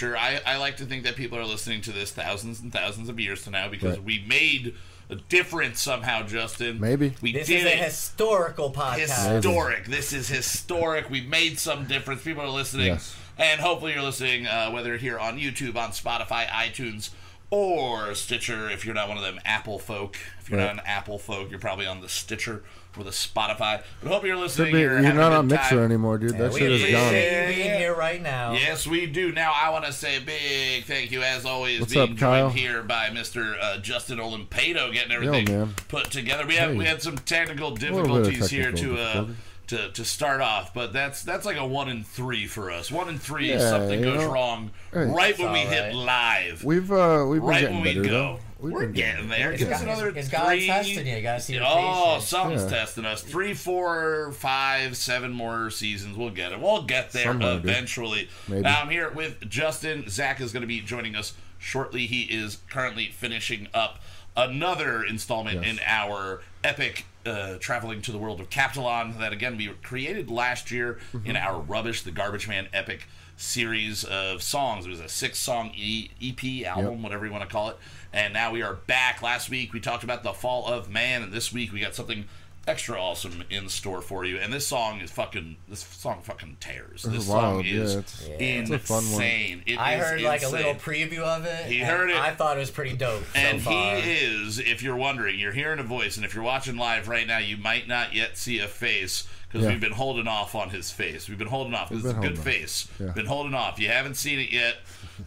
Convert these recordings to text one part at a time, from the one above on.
future. I, I like to think that people are listening to this thousands and thousands of years from now because Right. we made a difference somehow, Justin. Maybe. We This did is a it historical podcast. historic. This is historic. We made some difference. People are listening, Yes. and hopefully you're listening. Uh, whether here on YouTube, on Spotify, iTunes, or Stitcher. If you're not one of them Apple folk, if you're Right. not an Apple folk, you're probably on the Stitcher or the Spotify. But hope you're listening. be, You're, you're not a on Mixer time. anymore, dude. that shit is gone. appreciate you being Yeah. here right now. Yes, we do. Now, I want to say a big thank you, as always, What's being up, Kyle? joined here by Mr. Uh, Justin Olimpado, getting everything man. put together. We had we had some technical little bit of difficulties here technical to uh, difficulty. To to start off, but that's that's like a one in three for us. One in three, if Yeah, something goes know, wrong right when we It's hit live. We've uh we've been Right getting when we go. We've we're been getting there. It's Give us God- another it's God three. testing you. You gotta see your Oh, something's Yeah. testing us. Three, four, five, seven more seasons. We'll get it. We'll get there Somewhere, eventually. Maybe. Now I'm here with Justin. Zach is going to be joining us shortly. He is currently finishing up another installment Yes. in our epic uh, traveling to the world of Captalon that again we created last year Mm-hmm. in our rubbish the garbage man epic series of songs. It was a six song e- ep album whatever you want to call it. And now we are back. Last week we talked about the fall of man and this week we got something extra awesome in store for you and this song is fucking this song fucking tears this, is song wild, is yeah, it's- insane it's a fun one. It I is heard like a little preview of it. He heard it. I thought it was pretty dope. And so far. he is, if you're wondering, you're hearing a voice, and if you're watching live right now, you might not yet see a face because Yeah. we've been holding off on his face. We've been holding off. This We've is a good off. face. Yeah. Been holding off. You haven't seen it yet,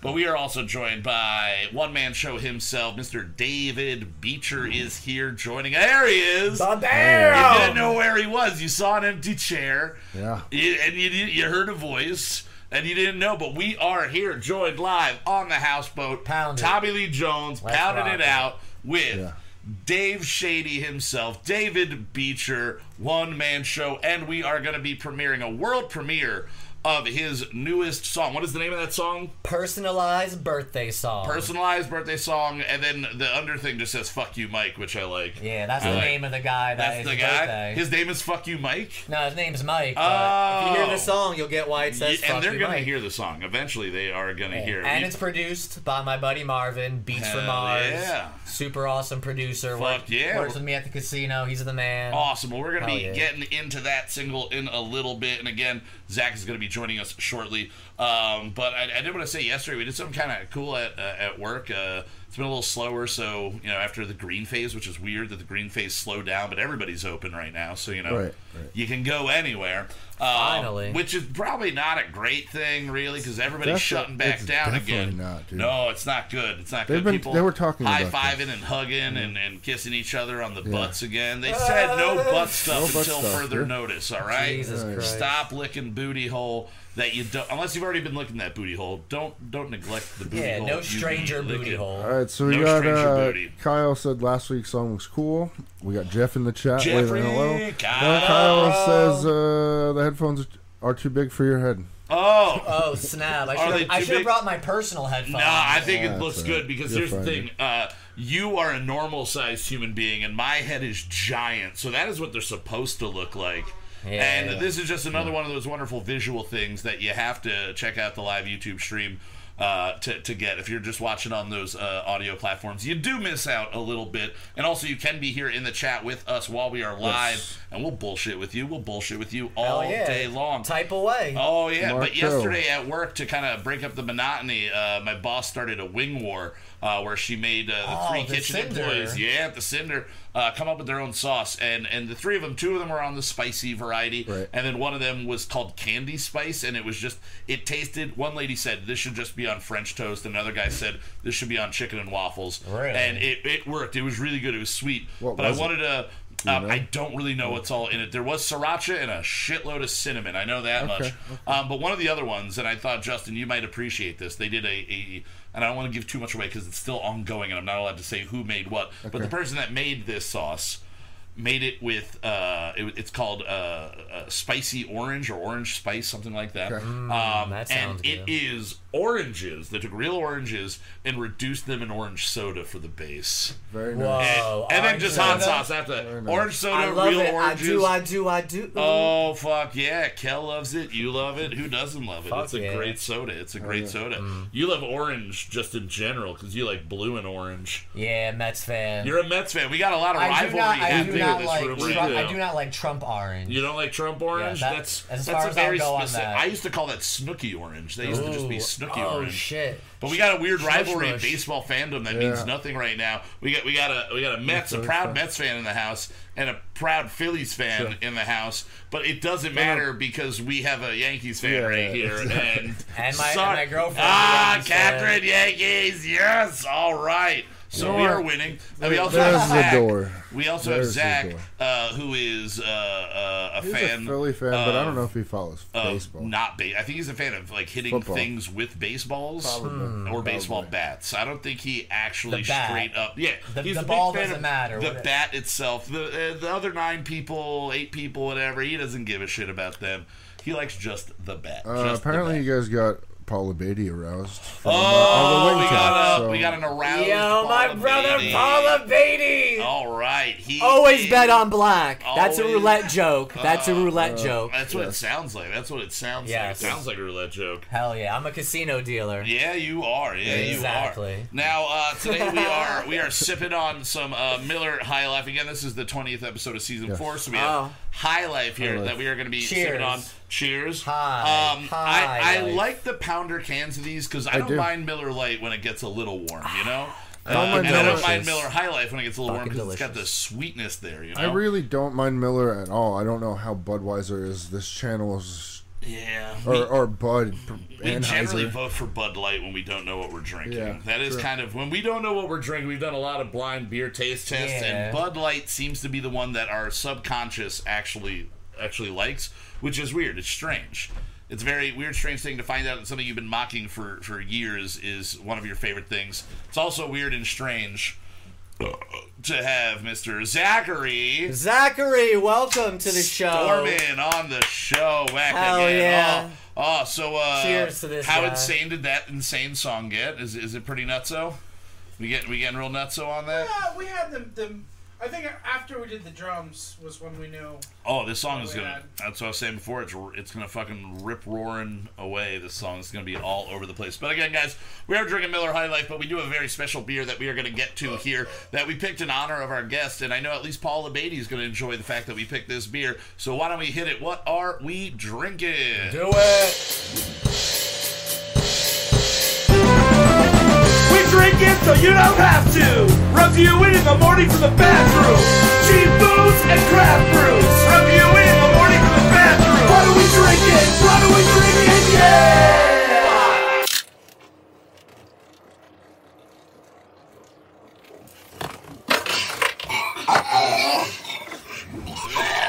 but we are also joined by one man show himself, Mr. David Beecher is here joining. There he is. The You didn't know where he was. You saw an empty chair. Yeah. You- and you, you heard a voice. And you didn't know, but we are here, joined live on the houseboat. Pound it. Tommy Lee Jones Let's pounding rock it it. out with Yeah. Dave Shady himself, David Beecher, one man show, and we are going to be premiering a world premiere of his newest song. What is the name of that song? Personalized birthday song. Personalized birthday song, and then the under thing just says "Fuck you, Mike," which I like. yeah, that's I the like. name of the guy. That That's the guy. Birthday. His name is "Fuck you, Mike." no, his name's Mike. But if you hear Oh. the song, you'll get why it says Yeah, "Fuck and they're you, gonna Mike." hear the song. Eventually, they are gonna hear it. And it's produced by my buddy Marvin, Beats for Hell Mars. yeah. Super awesome producer. Fuck yeah. Works with me at the casino. He's the man. Awesome. Well, we're going to Hell be yeah. getting into that single in a little bit. And again, Zach is going to be joining us shortly. Um, but I, I did want to say yesterday we did something kind of cool at, uh, at work. Uh, it's been a little slower. So, you know, after the green phase, which is weird that the green phase slowed down, but everybody's open right now. So, you know, Right, right. you can go anywhere. Um, Finally. Which is probably not a great thing, really, because everybody's Defi- shutting back it's down again. not, dude. no, it's not good. It's not They've good. been- People they were talking high fiving and hugging and, and kissing each other on the Yeah. butts again. They said no butt stuff No butt until stuff, further yeah. notice. All right, Jesus Christ. stop licking booty hole that you don't. Unless you've already been licking that booty hole, don't don't neglect the booty Yeah, hole. Yeah, no stranger booty it. hole. All right, so we No got uh, booty. Kyle said last week's song was cool. We got Jeff in the chat. Jeffrey, waving hello. Kyle. Then Kyle says uh, the headphones are too big for your head. Oh. Oh snap! I should I too should have brought my personal headphones. No, I think Yeah, it looks that's good because You're here's the thing. Uh, you are a normal sized human being, and my head is giant. So that is what they're supposed to look like. Yeah. And this is just another one of those wonderful visual things that you have to check out the live YouTube stream uh, to, to get. If you're just watching on those uh, audio platforms, you do miss out a little bit. And also, you can be here in the chat with us while we are live, Yes. and we'll bullshit with you. We'll bullshit with you all yeah. day long. Type away. Oh yeah, but Marco. yesterday at work to kind of break up the monotony, uh, my boss started a wing war uh, where she made uh, the Oh, three the kitchen Cinder. employees, yeah, the cinder, uh, come up with their own sauce, and and the three of them, two of them were on the spicy variety, Right. and then one of them was called candy spice, and it was just it tasted. One lady said this should just be on French toast, another guy said this should be on chicken and waffles, Really? and it, it worked. It was really good. It was sweet, What but I was it? wanted to. Um. I don't really know what's all in it. There was sriracha and a shitload of cinnamon. I know that Okay, much. Um, but one of the other ones, and I thought Justin, you might appreciate this. They did a, a and I don't want to give too much away because it's still ongoing, and I'm not allowed to say who made what. But the person that made this sauce made it with uh, it, it's called uh, uh, spicy orange or orange spice, something like that. Okay. Um, that and sounds it good. is oranges. They took real oranges and reduced them in orange soda for the base. Very Whoa. And, Oh, and then orange just hot soda? sauce after that. Very nice. Orange soda, I love real it. oranges. I do. I do. I do. Oh fuck yeah! Kel loves it. You love it. Who doesn't love it? Fuck it's a yeah. great soda. It's a great yeah. soda. Mm. You love orange just in general because you like blue and orange. yeah, Mets fan. You're a Mets fan. We got a lot of I do rivalry not. I do happening in not this like. room Trump, right now. I do not like Trump orange. You don't like Trump orange? that- that's as that's far a as I'll very go on specific. that. I used to call that Snooki orange. They used to just be Ooh. Snooki oh, orange. shit. But we got a weird rivalry in mush. baseball fandom that Yeah. means nothing right now. We got we got a we got a Mets, a proud fan. Mets fan in the house, and a proud Phillies fan in the house. But it doesn't matter because we have a Yankees fan Yeah, right yeah. here, and And my- Sorry- and my girlfriend's a Ah, Yankees fan. Catherine Yankees, yes, all right. So You we are winning. And we also There's have the Zach. door. We also There's have Zach, uh, who is uh, uh, a He's fan. a Philly fan, but I don't know if he follows baseball. Not ba- I think he's a fan of like hitting Football. things with baseballs Probably. or baseball Probably. bats. I don't think he actually The bat. straight up. Yeah, The- he's the a big ball fan doesn't of matter. The What- bat itself, the uh, the other nine people, eight people, whatever. He doesn't give a shit about them. He likes just the bat. Uh, just the apparently, bat. you guys got Paula Beatty aroused. From, uh, Oh, all the we got a so- we got an aroused. Yo, my Paula brother Beatty. Paula Beatty. All right, he Always is- bet on black. That's a roulette joke. That's a Uh, roulette joke. That's what it sounds like. That's what it sounds Yes. like. It sounds like a roulette joke. Hell yeah, I'm a casino dealer. Yeah, you are. Yeah, you are. Exactly. Now, uh, today we are we are sipping on some uh, Miller High Life. Again, this is the twentieth episode of season Yes. four, so we have Oh. High Life here High Life. that we are going to be Cheers. sipping on. Cheers. High- Um, High I, I like the pounder cans of these because I, I don't do. mind Miller Light when it gets a little warm. You know. I don't Uh, mind and I don't Miller. mind Miller High Life when it gets a little warm because it's got the sweetness there. You know. I really don't mind Miller at all. I don't know how Budweiser is. This channel's yeah. or, we- or Bud We generally vote for Bud Light when we don't know what we're drinking. Yeah, that is true. kind of when we don't know what we're drinking. We've done a lot of blind beer taste tests, Yeah. and Bud Light seems to be the one that our subconscious actually actually likes, which is weird. It's strange. It's a very weird, strange thing to find out that something you've been mocking for for years is one of your favorite things. It's also weird and strange to have Mr. Zachary Zachary, welcome to the show. Stormin on the show. Back Hell again. yeah. Oh, Oh, so uh, Cheers to this How guy. insane did that insane song get? Is is it pretty nutso? We get we getting real nutso on that? Yeah, we had the, the. I think after we did the drums was when we knew. Oh, this song is gonna. yeah. That's what I was saying before. It's it's gonna fucking rip roaring away. This song is gonna be all over the place. But again, guys, we are drinking Miller High Life, but we do have a very special beer that we are gonna get to here that we picked in honor of our guest, and I know at least Paul Beatty is gonna enjoy the fact that we picked this beer. So why don't we hit it? What are we drinking? Do it. We so you don't have to. Rub you in in the morning from the bathroom. Cheap booze and craft brews. Rub you in in the morning from the bathroom. What are we drinking? What are we drinking? Yeah!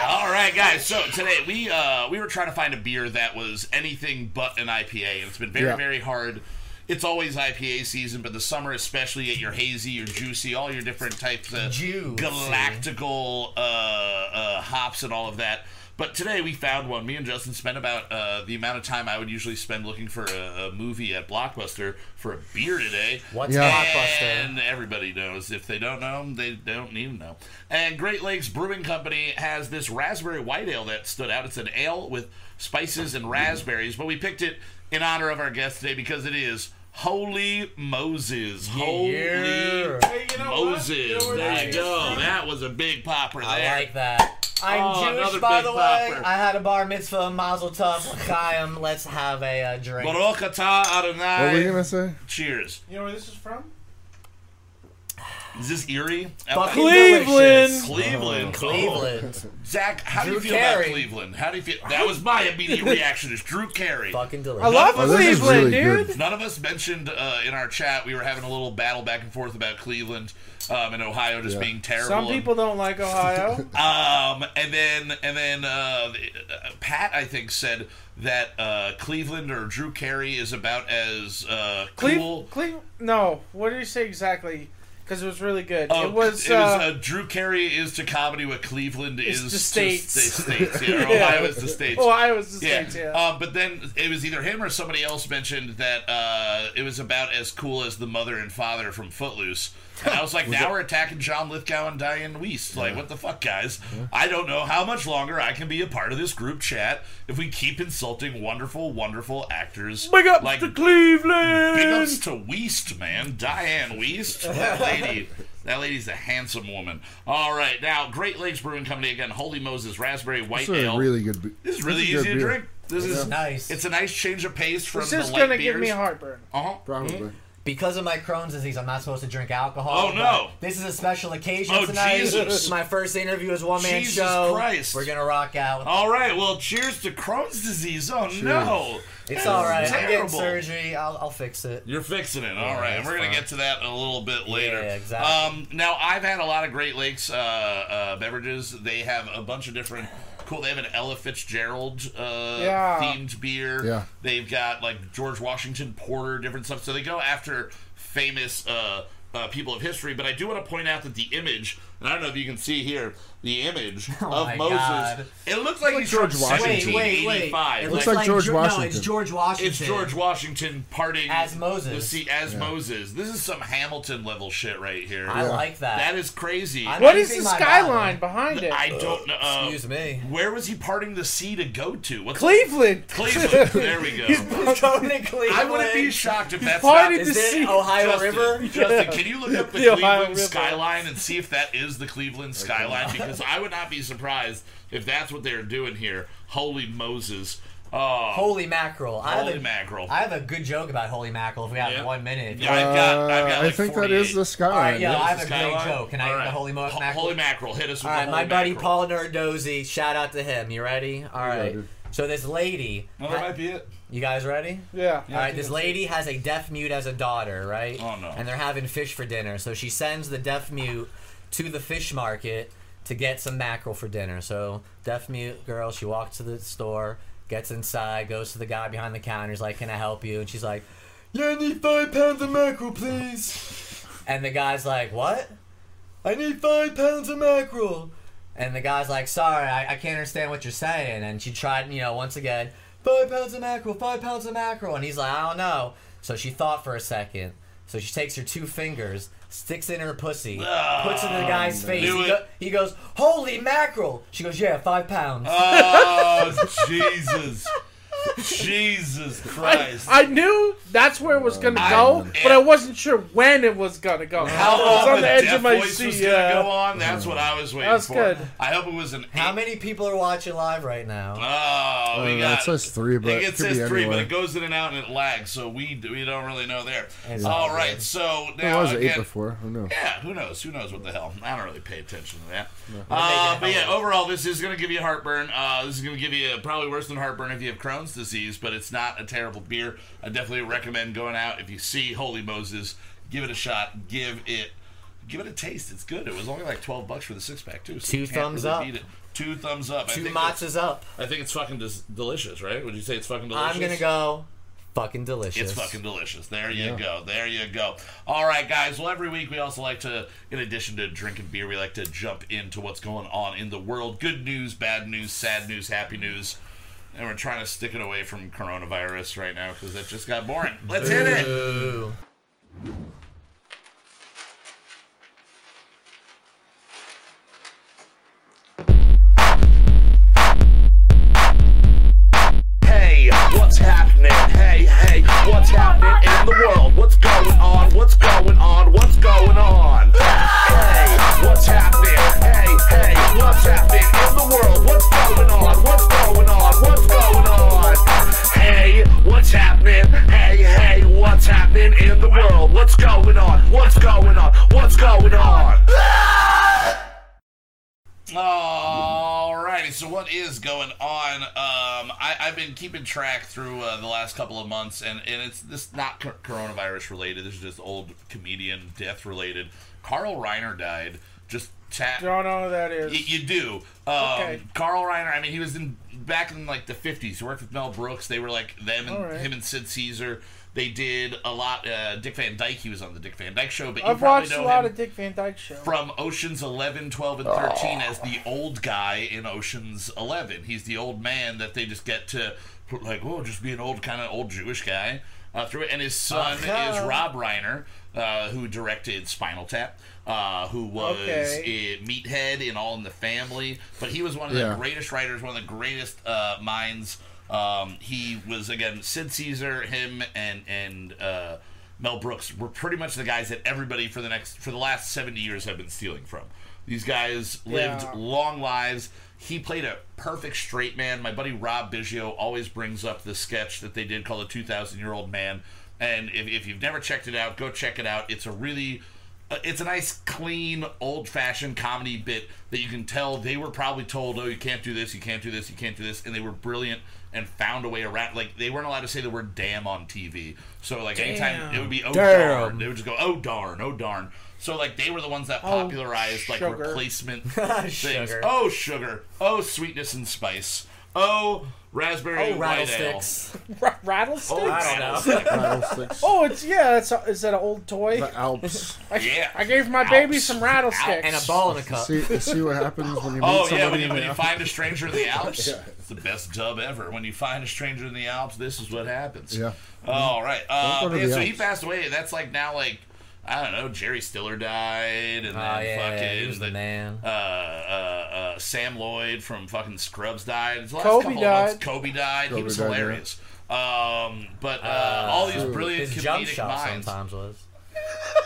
All right, guys. So today we uh, we were trying to find a beer that was anything but an IPA, and it's been very Yeah. very hard. It's always IPA season, but the summer especially, get your hazy, your juicy, all your different types of Juicy. galactical uh, uh, hops and all of that. But today we found one. Me and Justin spent about uh, the amount of time I would usually spend looking for a, a movie at Blockbuster for a beer today. What's Yeah. Blockbuster? And everybody knows. If they don't know, they don't need to know. And Great Lakes Brewing Company has this raspberry white ale that stood out. It's an ale with spices and raspberries, but we picked it in honor of our guest today because it is Holy Moses. Holy Hey, you know what? Moses. You know there that you is go. from? That was a big popper there. I like that. I'm Oh, Jewish, by the way. popper. I had a bar mitzvah, mazel tov, l'chaim. Let's have a uh, drink. Baruch atah Adonai. What were you gonna say? Cheers. You know where this is from? Is this Erie? Fucking Cleveland. delicious. Cleveland. Cleveland. Zach, how do you feel Carey. about Cleveland? How do you feel? That was my immediate reaction. Is Drew Carey? Fucking delicious. I love Oh, Cleveland, really dude. good. None of us mentioned uh, in our chat we were having a little battle back and forth about Cleveland um, and Ohio just Yeah. being terrible. Some and- people don't like Ohio. Um, and then and then uh, uh, Pat I think said that uh, Cleveland or Drew Carey is about as uh, cool. Cleve, Cleve, no. What did you say exactly? Because it was really good. Oh, it was. it was uh, uh, Drew Carey is to comedy what Cleveland Is is to to states. sta- states. Yeah, or Yeah. Ohio is to states. Ohio was the Yeah. states. Yeah. Um, but then it was either him or somebody else mentioned that uh, it was about as cool as the mother and father from Footloose. And I was like, now we're attacking John Lithgow and Diane Weiss. Like, what the fuck, guys? I don't know how much longer I can be a part of this group chat if we keep insulting wonderful, wonderful actors. Big ups like to Cleveland. Big ups to Wiest, man. Dianne Wiest. That lady. That lady's a handsome woman. All right, now Great Lakes Brewing Company again. Holy Moses Raspberry White This is a Ale. really good. be- this is really this is easy to drink. This is Nice. It's a nice change of pace from This the is light gonna beers. give me heartburn. Uh-huh. Probably. Because of my Crohn's disease, I'm not supposed to drink alcohol. Oh, no. This is a special occasion Oh, tonight. Jesus. My first interview is one man Jesus show. Christ. We're gonna rock out. All right. Well, cheers to Crohn's disease. Oh no, it's all right. I'm getting Terrible. surgery. I'll, I'll fix it. You're fixing it. All Yeah, right, and we're gonna fine. get to that a little bit later. Yeah, exactly. Um, now I've had a lot of Great Lakes uh, uh, beverages. They have a bunch of different. Cool. They have an Ella Fitzgerald uh, Yeah. themed beer. Yeah. They've got like George Washington Porter, different stuff. So they go after famous uh, uh, people of history. But I do want to point out that the image, and I don't know if you can see here, the image Oh of Moses. God. It looks like, he's George Washington. Wait, wait, wait. 1785. It looks looks like George Ge- No, Washington. it's George Washington. It's George Washington parting As Moses. The sea, as Moses. This is some Hamilton level shit right here. I like that. that is crazy. I'm- What is the skyline Bible. behind it? I don't know. Uh, Excuse me. Where was he parting the sea to go to? What's Cleveland. Cleveland. There we go. Going to Cleveland. I wouldn't be shocked if that's partied not. the Is it sea. Ohio Justin, River? Justin, can you look up the, The Cleveland skyline and see if that is the Cleveland skyline? Because I would not be surprised if that's what they're doing here. Holy Moses! Oh, Holy mackerel. I holy have a, mackerel! I have a good joke about holy mackerel if we have Yeah. one minute. yeah, I've got. I've got Uh, like I think that is the All skyline. right, yeah, yeah. I have a Skyline? great joke. Can I All get right. the holy mo- mackerel? Holy mackerel! Hit us with All the right, my holy buddy mackerel. Paul Nardozzi. Shout out to him. You ready? All right. dude. So this lady, Well, that might be it. you guys ready? Yeah. All right, this lady has a deaf mute as a daughter, right? Oh, no. And they're having fish for dinner, so she sends the deaf mute to the fish market to get some mackerel for dinner. So deaf mute girl, she walks to the store, gets inside, goes to the guy behind the counter, is like, "Can I help you?" And she's like, "Yeah, I need five pounds of mackerel, please." And the guy's like, "What?" I need five pounds of mackerel. And the guy's like, sorry, I, I can't understand what you're saying. And she tried, you know, once again, five pounds of mackerel, five pounds of mackerel. And he's like, I don't know. So she thought for a second. So she takes her two fingers, sticks it in her pussy, ah, puts it in the guy's face. He, go- he goes, Holy mackerel! She goes, Yeah, five pounds. Oh Jesus, Jesus Christ! I knew that's where it was gonna go, yeah. but I wasn't sure when it was gonna go. How it was long on the the edge of my voice was seat. gonna Yeah. go on? That's what I was waiting That's for. good. I hope it was an. How many people are watching live right now? Oh, we Uh, got. it says three, but it, it says be three, but it goes in and out and it lags, so we we don't really know there. It's All all right, good. so It now was eight before. Who knows? Yeah, who knows? Who knows what the hell? I don't really pay attention to that. making Uh, but yeah, hell. overall, this is going to give you heartburn. Uh, this is going to give you probably worse than heartburn if you have Crohn's disease, but it's not a terrible beer. I definitely recommend going out if you see Holy Moses, give it a shot. Give it, give it a taste. It's good. It was only like twelve bucks for the six pack too. So Two thumbs really up. Two thumbs up. I Two think up. I think it's fucking dis- delicious, right? Would you say it's fucking delicious? I'm gonna go fucking delicious. It's fucking delicious. There you go. There you go. All right, guys. Well, every week we also like to, in addition to drinking beer, we like to jump into what's going on in the world. Good news, bad news, sad news, happy news. And we're trying to stick it away from coronavirus right now because it just got boring. Let's hit it. Happening? Hey, hey, what's happening in the world? What's going on? What's going on? What's going on? Hey, what's happening? Hey, hey, what's happening in the world? What's going on? What's going on? What's going on? Hey, what's happening? Hey, hey, what's happening in the world? What's going on? What's going on? What's going on? Alrighty, so what is going on? Um, I, I've been keeping track through uh, the last couple of months, and, and it's this not cor- coronavirus related. This is just old comedian death related. Carl Reiner died. Just chat. Don't know who that is. Y- you do. Um, Okay. Carl Reiner. I mean, he was in back in like the fifties. He worked with Mel Brooks. They were like them and All right. him and Sid Caesar. They did a lot. Uh, Dick Van Dyke. He was on the Dick Van Dyke show. But you I've probably watched a know lot him of Dick Van Dyke show. from Oceans 11, 12, and 13 as the old guy in Oceans 11. He's the old man that they just get to, put like, oh, just be an old, kind of old Jewish guy uh, through it. And his son Okay. is Rob Reiner, uh, who directed Spinal Tap. Uh, who was Okay. in Meathead in All in the Family, but he was one of Yeah. the greatest writers, one of the greatest uh, minds. Um, he was again Sid Caesar, him and and uh, Mel Brooks were pretty much the guys that everybody for the next for the last seventy years have been stealing from. These guys lived Yeah. long lives. He played a perfect straight man. My buddy Rob Biggio always brings up the sketch that they did called "A Two Thousand Year Old Man," and if, if you've never checked it out, go check it out. It's a really Uh, it's a nice, clean, old-fashioned comedy bit that you can tell they were probably told, "Oh, you can't do this, you can't do this, you can't do this," and they were brilliant and found a way around. Like they weren't allowed to say the word "damn" on TV, so like anytime it would be "oh Damn. darn," they would just go "oh darn, oh darn." So like they were the ones that oh, popularized like replacement things. Sugar. Oh sugar, oh sweetness and spice, oh raspberry Oh, white ale. rattlesticks. Oh, I don't know. Rattlesticks. Oh, it's yeah. It's a, is that an old toy? The Alps. I, Yeah. I gave my baby Alps. some rattlesnakes. And a ball in a cup. see, see what happens when you meet Oh somebody yeah, when you, when you find a stranger in the Alps, Yeah. it's the best dub ever. When you find a stranger in the Alps, this is what happens. Yeah. All right. Uh, yeah, so he passed away. That's like now like I don't know. Jerry Stiller died, and Oh then yeah, fucking yeah, he was the man. Uh, uh, uh, Sam Lloyd from fucking Scrubs died. It's the last Kobe couple died. Months. Kobe died. he was died, yeah. hilarious. Um, but uh, all these brilliant His jump comedic shot minds. sometimes was.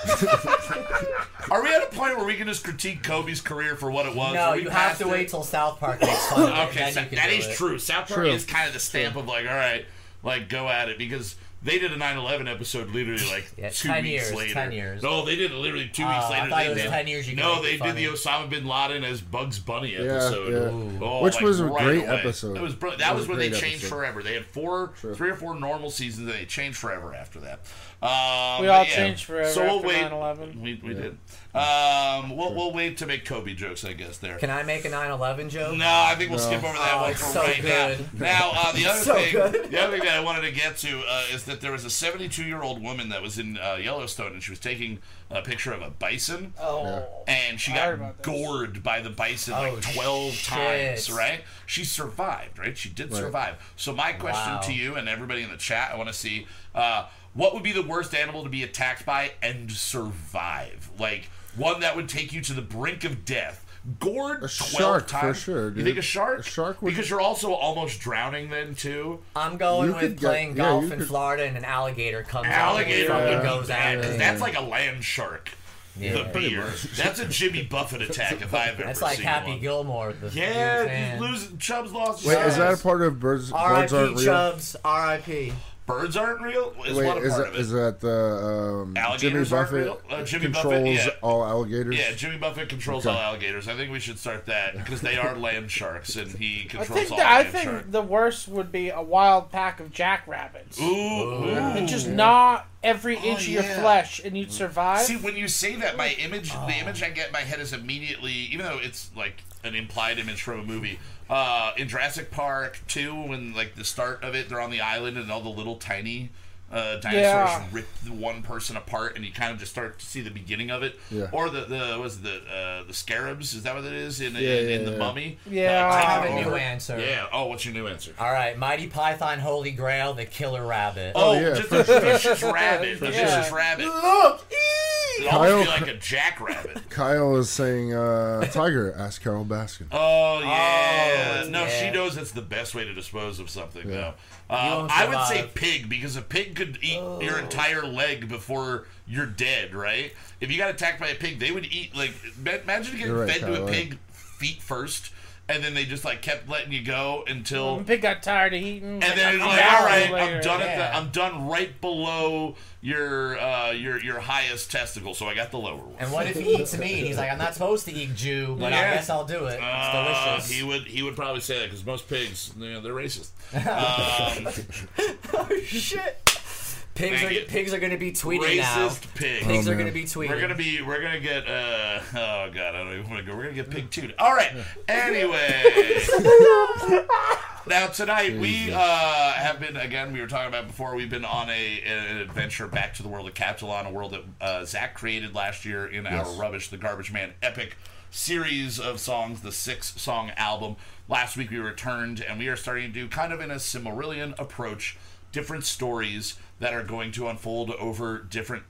Are we at a point where we can just critique Kobe's career for what it was? No, we you have to it? wait till South Park makes fun of it. Okay, then so you can that do is it. true. South Park True. is kind of the stamp of like, all right, like go at it because they did a 9/11 episode literally like Yeah, two weeks years, later. 10 years. No, they did it literally two Oh, weeks I later. thought it was did, 10 years you No, they did the. Osama bin Laden as Bugs Bunny episode. yeah. Oh, Which like, was a right great away. episode. It was brilliant. It That was was a when they changed episode. forever. They had four, True. three or four normal seasons, and they changed forever after that. Um, We all yeah. changed forever So we'll after wait. 9/11. We, we did. Um, we'll, we'll wait to make Kobe jokes, I guess. There. Can I make a 9/11 joke? No, I think we'll No. skip over that Oh, one for so right good. now. Now, uh, the other So thing, good. the other thing that I wanted to get to uh, is that there was a 72 year old woman that was in uh, Yellowstone, and she was taking a picture of a bison, Oh. and she I heard got this. gored by the bison Oh, like 12 shit. times. Right? She survived. Right? She did Right. survive. So my question Wow. to you and everybody in the chat, I want to see. Uh, what would be the worst animal to be attacked by and survive? Like one that would take you to the brink of death. Gored A 12 shark, for times. sure, You think a shark? A shark would- Because you're also almost drowning then too. I'm going You with could get- playing yeah, golf in could- Florida and an alligator comes Alligator out would and be goes bad, at 'cause that's like a land shark. Yeah. the beer. That's a Jimmy Buffett attack if I've ever That's like seen Happy one. Gilmore. The Yeah, losing. Chubbs lost. his Wait, is that a part of birds? birds R.I.P. aren't real. Chubbs. R.I.P. Birds aren't real. Is Wait, one is part that, of it? is that the um, Jimmy Alligators aren't Buffett real? Uh, Jimmy Buffett, controls yeah. all alligators? Yeah, Jimmy Buffett controls Okay. all alligators. I think we should start that because they are land sharks, and he I controls think all that, I land think sharks. the worst would be a wild pack of jackrabbits. Ooh, ooh. And just gnaw every inch of your yeah. flesh, and you'd survive. See, when you say that, my image, the image I get in my head is immediately, even though it's like an implied image from a movie. Uh, in Jurassic Park 2, when like the start of it, they're on the island and all the little tiny uh, dinosaurs Yeah. rip the one person apart, and you kind of just start to see the beginning of it. Yeah. Or the the was the uh, the scarabs? Is that what it is in Yeah, in, yeah, in the yeah. Mummy? Yeah. Uh, I have a over. new answer. Yeah. Oh, what's your new answer? All right, Monty Python Holy Grail, the killer rabbit. Oh, yeah, just for a sure. vicious rabbit. A Yeah. vicious rabbit. Look, It almost Kyle- be like a jackrabbit. Kyle is saying uh, tiger. Ask Carole Baskin. Oh yeah, Oh, no, she knows it's the best way to dispose of something. Yeah. Though, You uh, won't I would say survive. pig because a pig could eat your Oh. entire leg before you're dead. Right? If you got attacked by a pig, they would eat like. ma- Imagine getting You're right, fed to a yeah. pig feet first, and then they just like kept letting you go until. the pig got tired of eating. And then it's I'm like, all right, later. I'm done at Yeah. the, I'm done right below your uh, your your highest testicle, so I got the lower one. And what if he eats meat? He's like, I'm not supposed to eat Jew, but Yeah. I guess I'll do it. It's Uh, delicious. he would he would probably say that because most pigs, you know, they're racist. Um, oh shit! Pigs are pigs are gonna be tweeting now. racist pig. Pigs Oh, are man. gonna be tweeting. We're gonna be we're gonna get uh oh god I don't even want to go. We're gonna get pig too. All right. Anyway. Now tonight we uh, have been again. We were talking about before. We've been on a an adventure back to the world of Captalon, a world that uh, Zach created last year in our Rubbish, the Garbage Man epic series of songs, the six song album. Last week we returned, and we are starting to do kind of in a Silmarillion approach, different stories that are going to unfold over different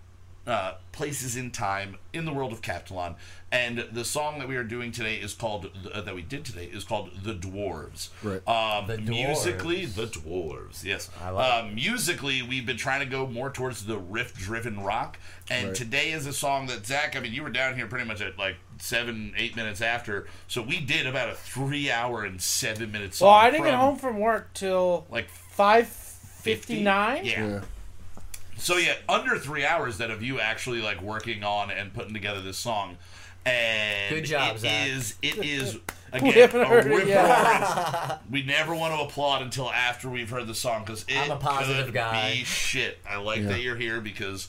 uh, places in time in the world of Captalon. And the song that we are doing today is called uh, that we did today is called "The Dwarves." Right. Um, The Dwarves. musically, the dwarves. Yes. I like um, musically, we've been trying to go more towards the riff-driven rock, and Right. today is a song that Zach. I mean, you were down here pretty much at like seven, eight minutes after, so we did about a three-hour and seven-minute song. Well, I didn't get home from work till like five fifty-nine. Yeah. Yeah. So yeah, under three hours that of you actually like working on and putting together this song. And Good job, it Zach. is- it is again haven't a heard it rip yet. We never want to applaud until after we've heard the song because it I'm a positive could guy. be shit. I like Yeah. that you're here because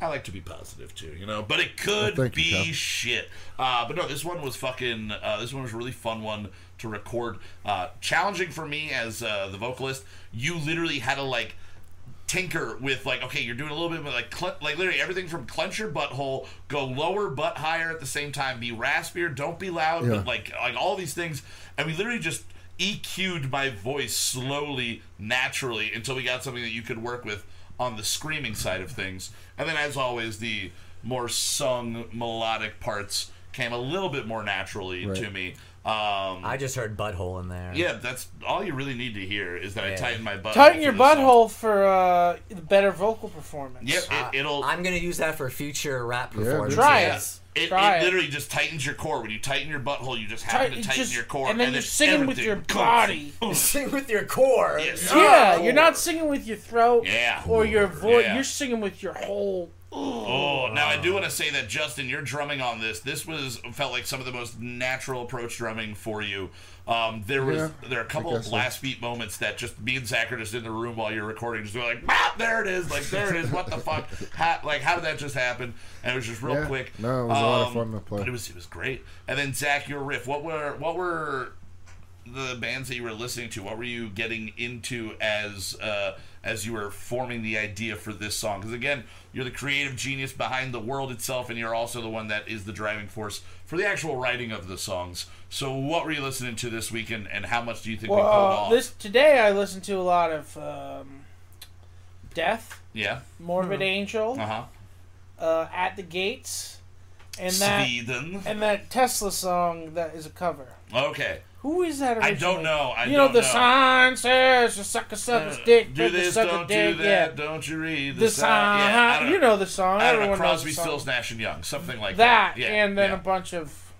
I like to be positive too, you know. But it could Well, thank you, be shit. Uh, but no, this one was fucking. Uh, this one was a really fun one to record. Uh, challenging for me as uh, the vocalist. You literally had to like tinker with like okay you're doing a little bit of like cl- like literally everything from clench your butthole go lower but higher at the same time be raspier don't be loud Yeah. but like like all these things and we literally just EQ'd my voice slowly naturally until we got something that you could work with on the screaming side of things and then as always the more sung melodic parts came a little bit more naturally Right. to me um I just heard butthole in there. yeah that's all you really need to hear is that I Yeah. tighten my butt Tighten your butthole for uh, better vocal performance. Yep, I- it, it'll I'm gonna use that for future rap dude. performances. Try Yeah. it. It, Try it it. literally just tightens your core. When you tighten your butthole, you just happen Tight- to tighten just- your core, and then you're singing with everything your goes. body. Sing with your core. Yes. Yeah, Oh. you're not singing with your throat Yeah. or your voice. Yeah. You're singing with your whole Oh, now I do want to say that Justin, you're drumming on this. This was felt like some of the most natural approach drumming for you. Um, there was Yeah, there are a couple guess of so. last beat moments that just me and Zach are just in the room while you're recording, just like, "Ah, there it is, like there it is. What the fuck? How, like how did that just happen? And it was just real Yeah. quick. No, it was a lot of Um, fun to play. But it was it was great. And then Zach, your riff. What were what were the bands that you were listening to? What were you getting into as uh, as you were forming the idea for this song? Because again, you're the creative genius behind the world itself, and you're also the one that is the driving force for the actual writing of the songs. So, what were you listening to this weekend, and how much do you think we pulled Well, off? this today I listened to a lot of um, Death, yeah, Morbid Angel, uh huh. uh, At the Gates, and that Sweden. and that Tesla song that is a cover. Okay, Who is that? I don't know. I you know don't the know. sign says the sucker sucker's Uh, dick, do the this, sucker don't dick, do yeah. that. Don't you read the, The sign? sign, Yeah, I you know the song. I don't know. Everyone knows Crosby, the song. Stills, Nash and Young, something like that, that. Yeah, and then yeah. a bunch of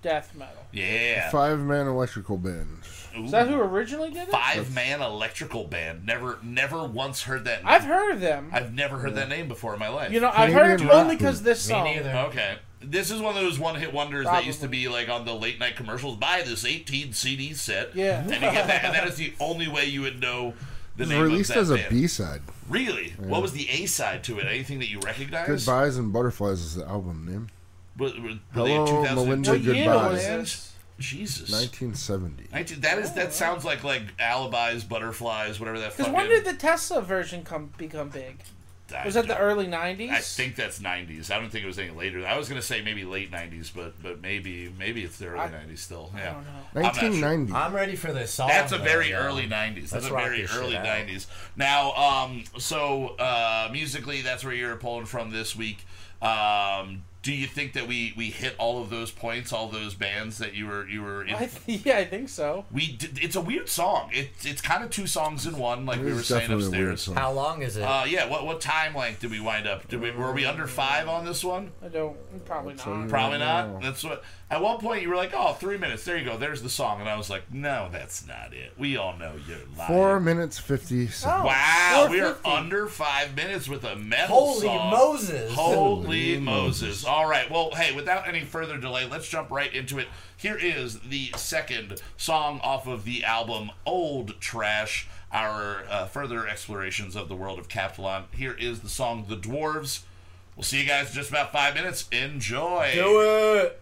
death metal. yeah. Five man electrical band. Is that who originally did it? Five man electrical band. Never, never once heard that. I've heard of them. I've never heard that name before in my life. you know, I've heard it only because this song. Me song. neither. Okay. This is one of those one hit wonders that used to be like on the late night commercials. Buy this 18 CD set. Yeah. And you get that, and that is the only way you would know the It was name released of as that a band. B side. Really? What was the A side to it? Anything that you recognize? Goodbyes and Butterflies is the album name. Were, were, were they in Hello, Melinda, What year was? Jesus. 1970. 19 that is that sounds like like alibis, butterflies, whatever that. Because when did the Tesla version come become big? I Was that the early '90s? I think that's '90s. I don't think it was any later. I was gonna say maybe late '90s, but but maybe maybe it's the early I- '90s still. I Yeah, don't know. I'm not sure. 1990. I'm ready for this song. That's a very yo. early '90s. That's Let's a very this shit early out. '90s. Now, um, so uh, musically, that's where you're pulling from this week. Um, do you think that we we hit all of those points, all those bands that you were you were in? I th- yeah, I think so. we did, it's a weird song. It's it's kind of two songs in one, like It we were saying definitely a weird upstairs. How long is it? Uh, yeah. What what time length did we wind up? Did we were we under five on this one? I don't. Probably not. you- Probably not. That's what. At one point, you were like, "Oh, three minutes. There you go. There's the song." And I was like, "No, that's not it. We all know you're lying." Four minutes 50 seconds. Oh, Wow, we are under five minutes with a metal Holy song. Moses! Holy Holy Moses. Moses. All right. Well, hey, without any further delay, let's jump right into it. Here is the second song off of the album Old Trash, our uh, further explorations of the world of Captalon. Here is the song The Dwarves. We'll see you guys in just about five minutes. Enjoy. Do it.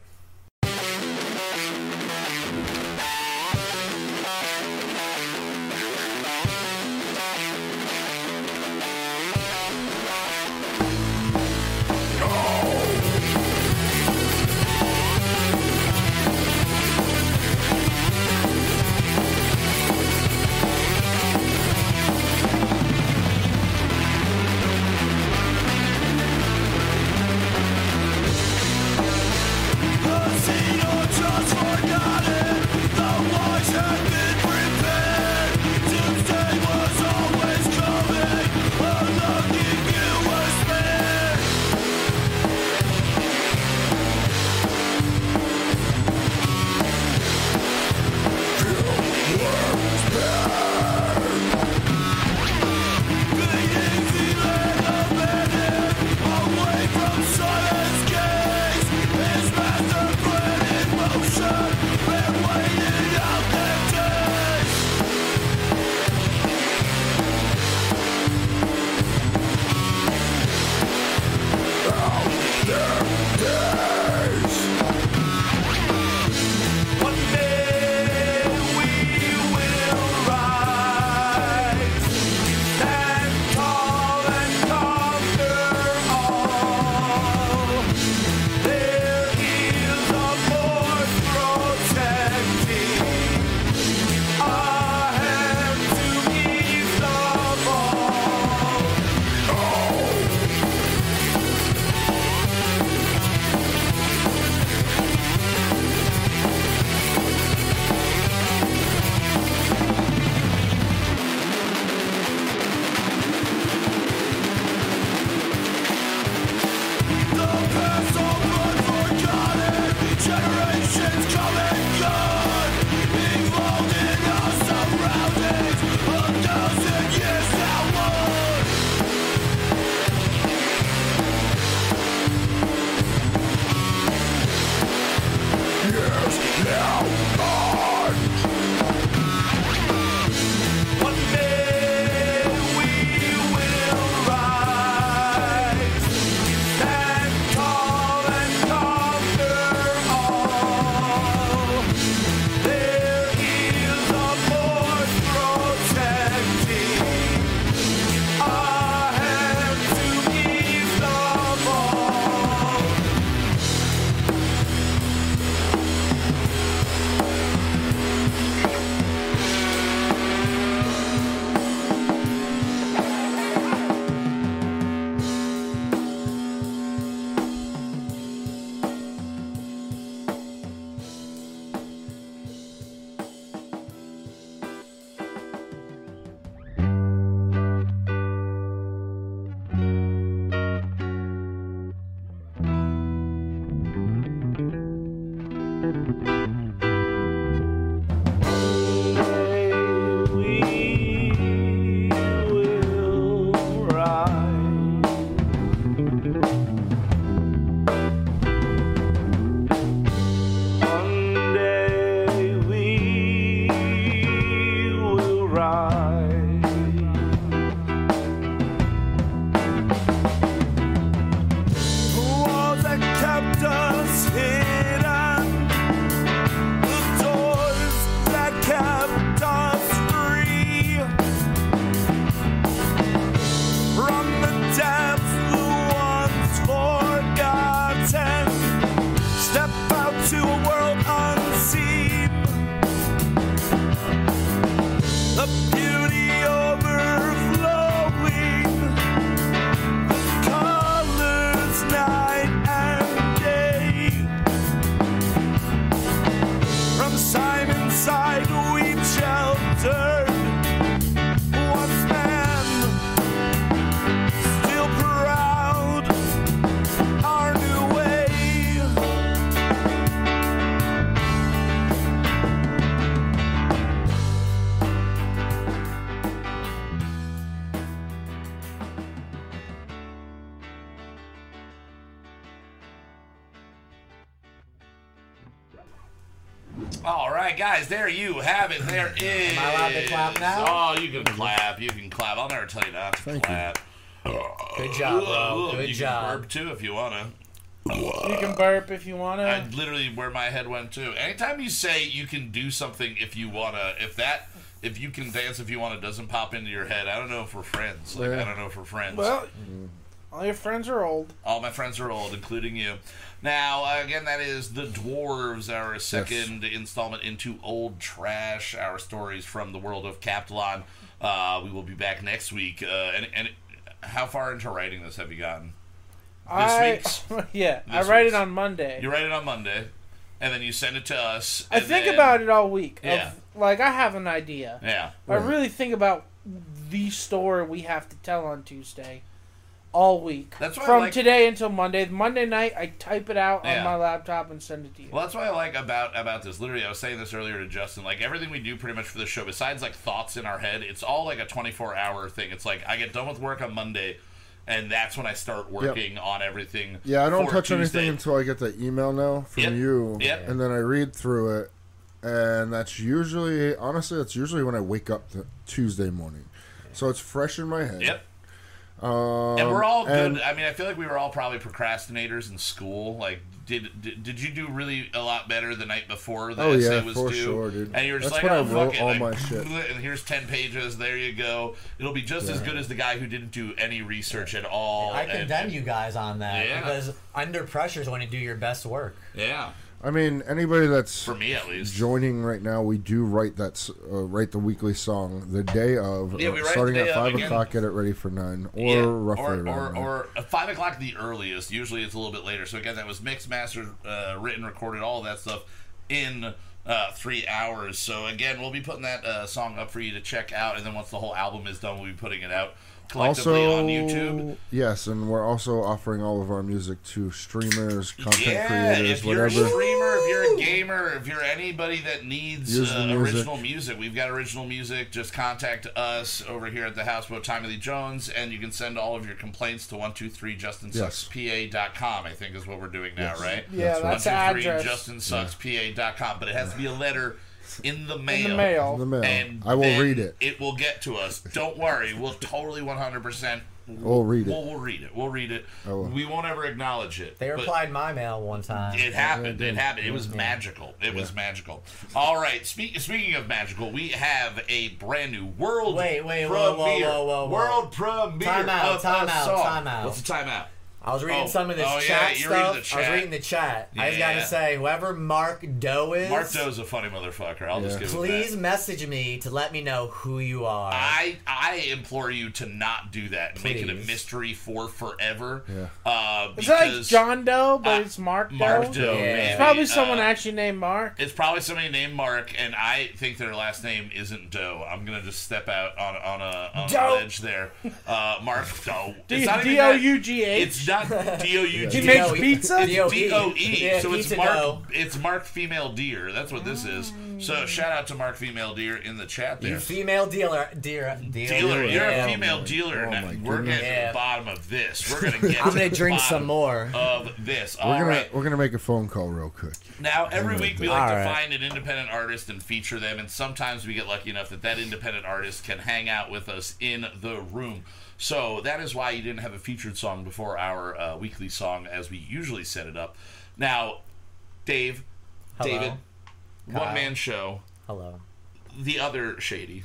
Thank Guys, there you have it. There is. I allowed to clap now? Oh, you can clap. You can clap. I'll never tell you not to Thank you. clap. Good job, bro. Ooh, Good you job. can burp too if you wanna. You can burp if you wanna. I literally where my head went too. Anytime you say you can do something if you wanna, if that, if you can dance if you want, it doesn't pop into your head, I don't know if we're friends. Like Yeah. I don't know if we're friends. Well, all your friends are old. All my friends are old, including you. Now, uh, again, that is The Dwarves, our second installment into Old Trash, our stories from the world of Captalon. Uh, we will be back next week. Uh, and, and how far into writing this have you gotten? I week's? yeah, I write week's. it on Monday. You write it on Monday, and then you send it to us. I think then- about it all week. of- Yeah. like I have an idea. Yeah. I really think about the story we have to tell on Tuesday, all week. That's why from like- today until Monday. Monday night, I type it out Yeah. on my laptop and send it to you. Well, that's what I like about about this. Literally, I was saying this earlier to Justin. Like everything we do, pretty much for the show, besides like thoughts in our head, it's all like a twenty four hour thing. It's like I get done with work on Monday, and that's when I start working on everything. Yeah, I don't for touch Tuesday. anything until I get the email now from Yep. you, Yep. and then I read through it, and that's usually, honestly, that's usually when I wake up the Tuesday morning, so it's fresh in my head. Yep. Um, And we're all and- good. I mean, I feel like we were all probably procrastinators in school. Like, did did, did you do really a lot better the night before the Oh, essay yeah, was for due? sure, dude. And you were just That's like, when oh, I fuck wrote it. all like, my shit. And here's ten pages. There you go. It'll be just as good as the guy who didn't do any research at all. I and- condemn you guys on that Yeah. because under pressure is when you do your best work. Yeah, I mean, anybody that's for me at least. joining right now, we do write that uh, write the weekly song the day of, Yeah, uh, we write starting at five o'clock. Get it ready for nine, or Yeah, roughly or, around or, or uh, five o'clock the earliest. Usually it's a little bit later. So again, that was mixed, mastered, uh, written, recorded, all that stuff in uh, three hours. So again, we'll be putting that uh, song up for you to check out, and then once the whole album is done, we'll be putting it out collectively also on YouTube. Yes, and we're also offering all of our music to streamers, content yeah, creators, if you're whatever. a streamer, if you're a gamer, if you're anybody that needs uh, music. original music, we've got original music. Just contact us over here at the Houseboat Timothy Lee Jones, and you can send all of your complaints to 123justinsuckspa.com, I think is what we're doing now, Yes. right? Yeah, that's the address. justinsuckspa.com, but it has to be a letter in the mail. in the mail. the mail. And I will read it. It will get to us. Don't worry. We'll totally 100%. We'll read it. We'll, we'll read it. We'll read it. will. We won't ever acknowledge it. They replied my mail one time. it happened. It it happened. It was magical. It was magical. All right. Speak, speaking of magical, we have a brand new world Wait, wait, premiere. whoa, whoa, whoa, whoa, whoa. World premiere. Time out, of time a out, song. time out. What's the timeout? I was reading Oh, some of this oh, chat you're stuff. the I was reading the chat. I just gotta say, whoever Mark Doe is, Mark Doe's a funny motherfucker. I'll just give it please that. message me to let me know who you are. I I implore you to not do that and make it a mystery for forever. Yeah. Uh, Is that like John Doe, but uh, it's Mark Doe? Mark Doe. Yeah. maybe. It's probably someone Uh, actually named Mark. It's probably somebody named Mark, and I think their last name isn't Doe. I'm gonna just step out on on a on a Doe. ledge there. Uh, Mark Doe. D It's not even D O that- U G H. It's not D O U G. He makes D.O.E. pizza? D.O.E. D O E. Yeah, So it's pizza Mark. dough. It's Mark Female Deer. That's what this is. So mm. shout out to Mark Female Deer in the chat there. You female dealer, dealer, dealer. Dealer, you're a female dealer. Oh now. We're goodness. getting to Yeah. the bottom of this. We're gonna get. I'm gonna the drink bottom some more. of this. We're gonna right. we're gonna make a phone call real quick. Now, every week we like All to right. find an independent artist and feature them, and sometimes we get lucky enough that that independent artist can hang out with us in the room. So that is why you didn't have a featured song before our uh, weekly song as we usually set it up. Now, Dave, Hello. David, Kyle. one man show, Hello. the other shady.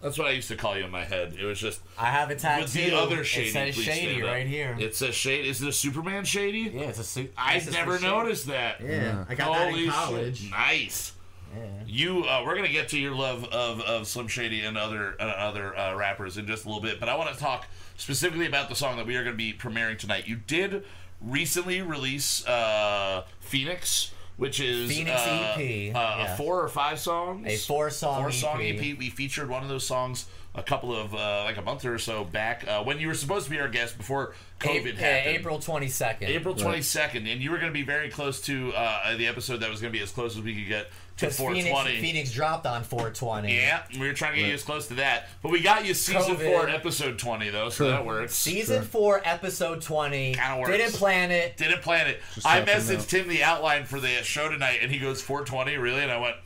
That's what I used to call you in my head. It was just I have a tattoo. with the other shady. It says shady right here. It says shady. Is it a Superman shady? yeah, it's a suit. I this is for never shady. noticed that. Yeah, I got that Holy in college. shit! Nice. Yeah. You, uh, we're gonna get to your love of, of Slim Shady and other uh, other uh, rappers in just a little bit, but I want to talk specifically about the song that we are going to be premiering tonight. You did recently release uh, Phoenix, which is Phoenix uh, EP, uh, yeah. four or five songs. A four-song four song EP. EP. We featured one of those songs a couple of uh, like a month or so back uh, when you were supposed to be our guest before COVID A- happened. yeah, April 22nd. April 22nd, and you were going to be very close to uh, the episode that was going to be as close as we could get to Because 420. Phoenix, Phoenix dropped on 420. Yeah, we were trying to get you as close to that, but we got you season COVID. four, episode 20 though, so True. that works. Season Sure. 4, episode 20. Kinda works. Didn't plan it. Didn't plan it. Just I happened messaged him the outline for the show tonight, and he goes 420, really, and I went.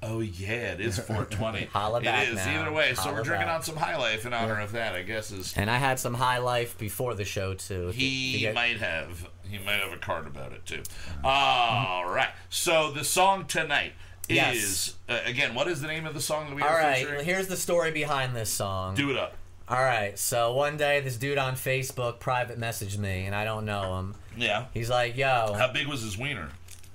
Oh yeah, it is 420. Holla back it is now. either way. So we're drinking back. on some High Life in honor of that. I guess is And I had some high life before the show, too. He To get- might have. He might have a card about it too. Mm. All right. So the song tonight Yes. is uh, again. What is the name of the song that we All are right, featuring? here's the story behind this song. Do it up. All right, so one day this dude on Facebook private messaged me, and I don't know him. Yeah. He's like, yo, How big was his wiener?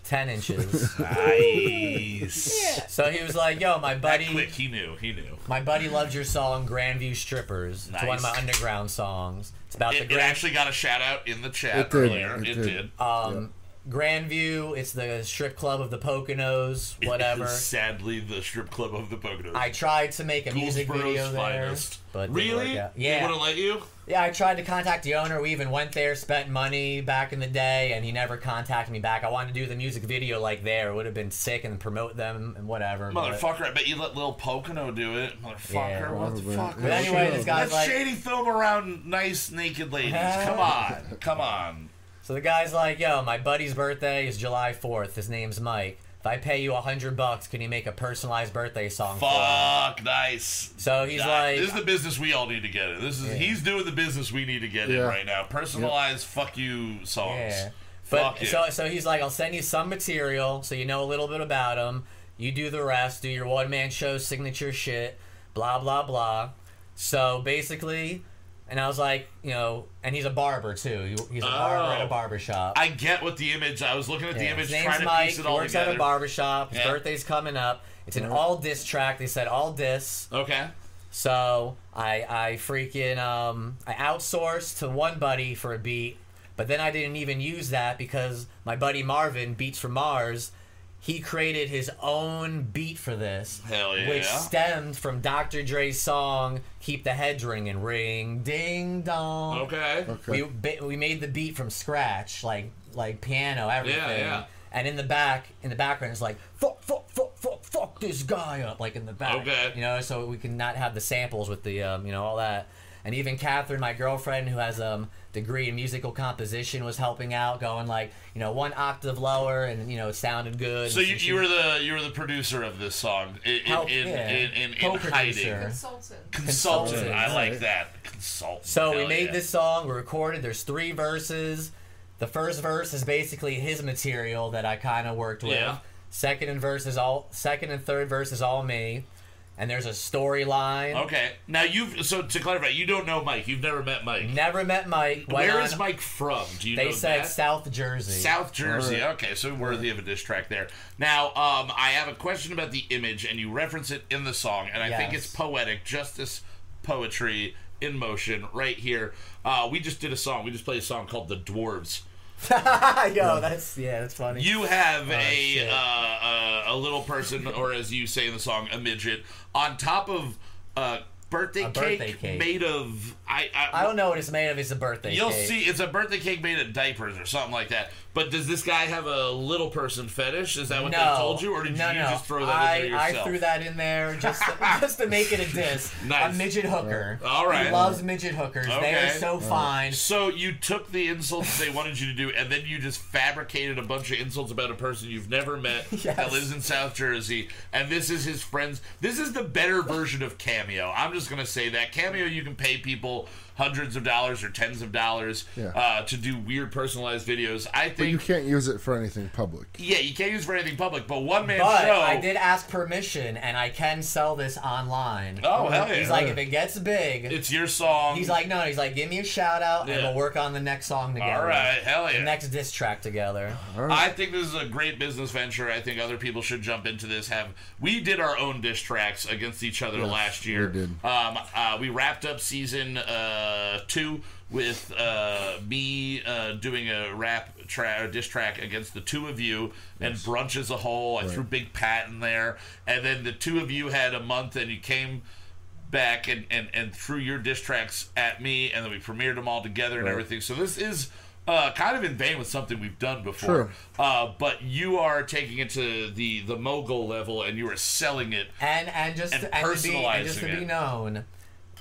10 inches. Nice. so he was like, yo, my That buddy. quick. He knew. He knew. My buddy loved your song Grandview Strippers. It's one of my Nice. underground songs. It's about the It, it Grand actually got a shout out in the chat It did, earlier. it It, did. did. um Grandview, it's the strip club of the Poconos, whatever. It is sadly, the strip club of the Poconos. I tried to make a music Goldsboro's video there, finest. but didn't really? work out. They Yeah, wouldn't let you. yeah. I tried to contact the owner. We even went there, spent money back in the day, and he never contacted me back. I wanted to do the music video like there. It would have been sick and promote them and whatever. but- Motherfucker, I bet you let Lil Pocono do it. Motherfucker, Yeah. what the Probably. fuck? But But anyway, this guy's Let's like, shady film around nice naked ladies. Come on, come on. So the guy's like, "Yo, my buddy's birthday is July 4th. His name's Mike. If I pay you a hundred bucks, can you make a personalized birthday song for him?" Fuck, nice. So he's Nah, like, this is the business we all need to get in. This is he's doing the business we need to get in right now. Personalized fuck you songs. Yeah. Fuck But yeah. so so he's like, I'll send you some material so you know a little bit about him. You do the rest. Do your one man show signature shit. Blah blah blah. So basically, and I was like, you know, and he's a barber too. He- He's a barber at Oh. a barber shop. I get what the image. I was looking at the Yeah, image, His name's trying to Mike. piece it He all works at a barber shop. His Yeah. birthday's coming up. It's an all diss track. They said all diss. Okay. So I I freaking um I outsourced to one buddy for a beat, but then I didn't even use that because my buddy Marvin, Beats from Mars, he created his own beat for this. Hell yeah. Which stemmed from Dr. Dre's song "Keep the Heads Ringing," ring ding dong. Okay. Okay. We we made the beat from scratch, like like piano, everything. yeah. And in the back, in the background, it's like fuck, fuck, fuck, fuck, fuck this guy up, like in the back. Okay. You know, so we can not have the samples with the, um, you know, all that. And even Catherine, my girlfriend, who has um degree in musical composition, was helping out, going like, you know, one octave lower, and you know, it sounded good. So And you, she- you were the you were the producer of this song in in, Help- in, yeah. in, in, in Co-producer. hiding. Consultant. Consultant. Consultant, I like that. Consultant. So we made yeah. this song. We recorded. There's three verses. The first verse is basically his material that I kind of worked with. Yeah. Second and verse is all. Second and third verse is all me. And there's a storyline. Okay. Now you've so to clarify, you don't know Mike. You've never met Mike. Never met Mike. Went Where on- is Mike from? Do you know Mike? They know said that? South Jersey. South Jersey. Alright. Okay, so worthy of a diss track there. Now, um, I have a question about the image, and you reference it in the song, and I think Yes. it's poetic, justice poetry in motion right here. Uh, we just did a song. We just played a song called "The Dwarves." Yo, that's yeah, that's funny. You have a Oh, shit. uh, uh, a little person, or as you say in the song, a midget, on top of a birthday, A cake, birthday cake. made of I. I, I don't know what it's made of. It's a birthday. You'll cake. see, it's a birthday cake made of diapers or something like that. But does this guy have a little person fetish? Is that what no, they told you, or did no, you no. just throw that I, in there yourself? I threw that in there just to, just to make it a diss. Nice. A midget hooker. All right. He loves midget hookers. They are so fine. So you took the insults they wanted you to do, and then you just fabricated a bunch of insults about a person you've never met Yes. that lives in South Jersey, and this is his friends. This is the better version of Cameo. I'm just gonna say that Cameo, you can pay people hundreds of dollars or tens of dollars Yeah. uh, to do weird personalized videos. I But you can't use it for anything public. yeah, you can't use it for anything public, but one man But show. I did ask permission, and I can sell this online. Oh hell yeah! He's like, if it gets big, it's your song. he's like, no, he's like, give me a shout out, Yeah. and we'll work on the next song together. all right, hell yeah. The next diss track together. All right. I think this is a great business venture. I think other people should jump into this. Have we did our own diss tracks against each other Yes, last year? we did. Um, uh, we wrapped up season uh, two with uh, me uh, doing a rap track, a diss track against the two of you, and brunch as a whole. I threw Big Pat in there, and then the two of you had a month, and you came back and, and, and threw your diss tracks at me, and then we premiered them all together and Right. everything. So this is uh, kind of in vain with something we've done before. Sure. Uh, but you are taking it to the, the mogul level, and you are selling it. And and just And and, to be, and just to personalizing be known,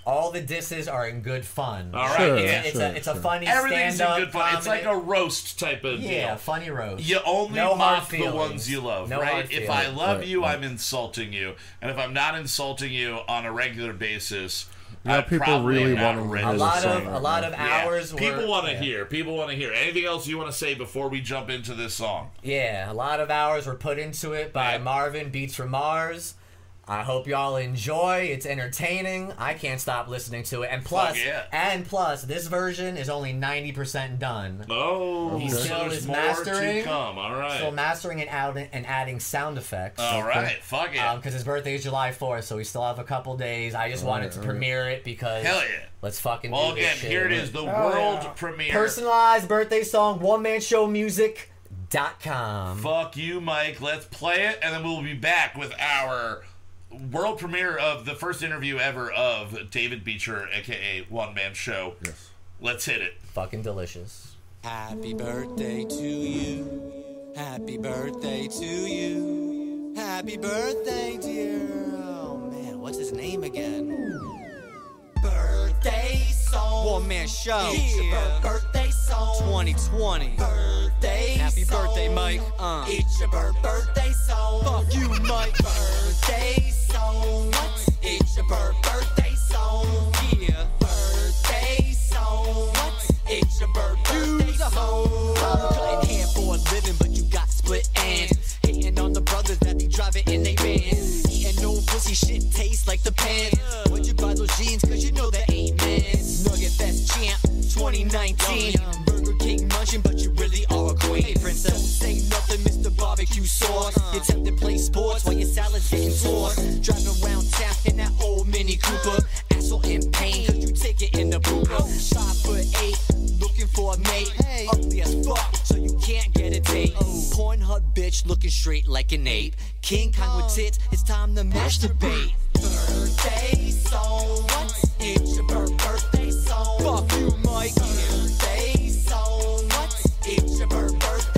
all the disses are in good fun. All right, Sure, yeah. It's, sure, a it's a sure. funny Everything's in stand-up good fun. It's like comedy. a roast type of yeah, deal. funny roast. You only No hard mock the feelings. ones you love, No right? hard If I feelings. love Right, you, right. I'm insulting you, and if I'm not insulting you on a regular basis, Yeah, I people probably really not wanna ready. a the lot song of a lot now. of Yeah. hours. People were- want to yeah. hear. People want to hear. Anything else you want to say before we jump into this song? Yeah, a lot of hours were put into it by Yeah. Marvin Beats from Mars. I hope y'all enjoy. It's entertaining. I can't stop listening to it. And plus, yeah. and plus, this version is only ninety percent done. Oh, He still there's is more mastering. to come. All right. Still mastering and adding and adding sound effects. All right. Fuck it. Um, because his birthday is July 4th, so we still have a couple days. I just wanted to Alright, alright. premiere it because Hell yeah. let's fucking well, do this again, shit. here it is, the Oh, world yeah. premiere. Personalized birthday song, one man show music.com. Fuck you, Mike. Let's play it, and then we'll be back with our world premiere of the first interview ever of David Beecher, aka One Man Show. Yes. Let's hit it. Fucking delicious. Happy birthday to you. Happy birthday to you. Happy birthday, dear. Oh man, what's his name again? Birthday song. One man show. It's your birthday song. 2020. Birthday Happy birthday, Mike. Uh. It's your birthday song. Fuck you, Mike. Birthday song. What? It's your bir- birthday song. Yeah. Birthday song. What? It's your bir- birthday song. Cutting hair for a living, but you got split ends. Hating on the brothers that be driving in they vans. Eating no pussy shit tastes like the pan. Would you buy those jeans? Cause you know they ain't men's. Nugget Fest champ 2019. Burger King munching, but you really are a queen. Hey, princess. Don't say nothing, Mr. Barbecue Sauce. You tempted to play sports while your salad's getting tossed. Driving around town in that old Mini Cooper. Asshole in pain, cause you take it in the booper. Five foot eight, looking for a mate. Ugly as fuck, so you can't get a date. Oh. Pornhub bitch looking straight like an ape. King Kong with oh. tits, it's time to masturbate. Birthday song. What? It's your birthday song. Fuck you, Mike. Birthday song. What? It's your birthday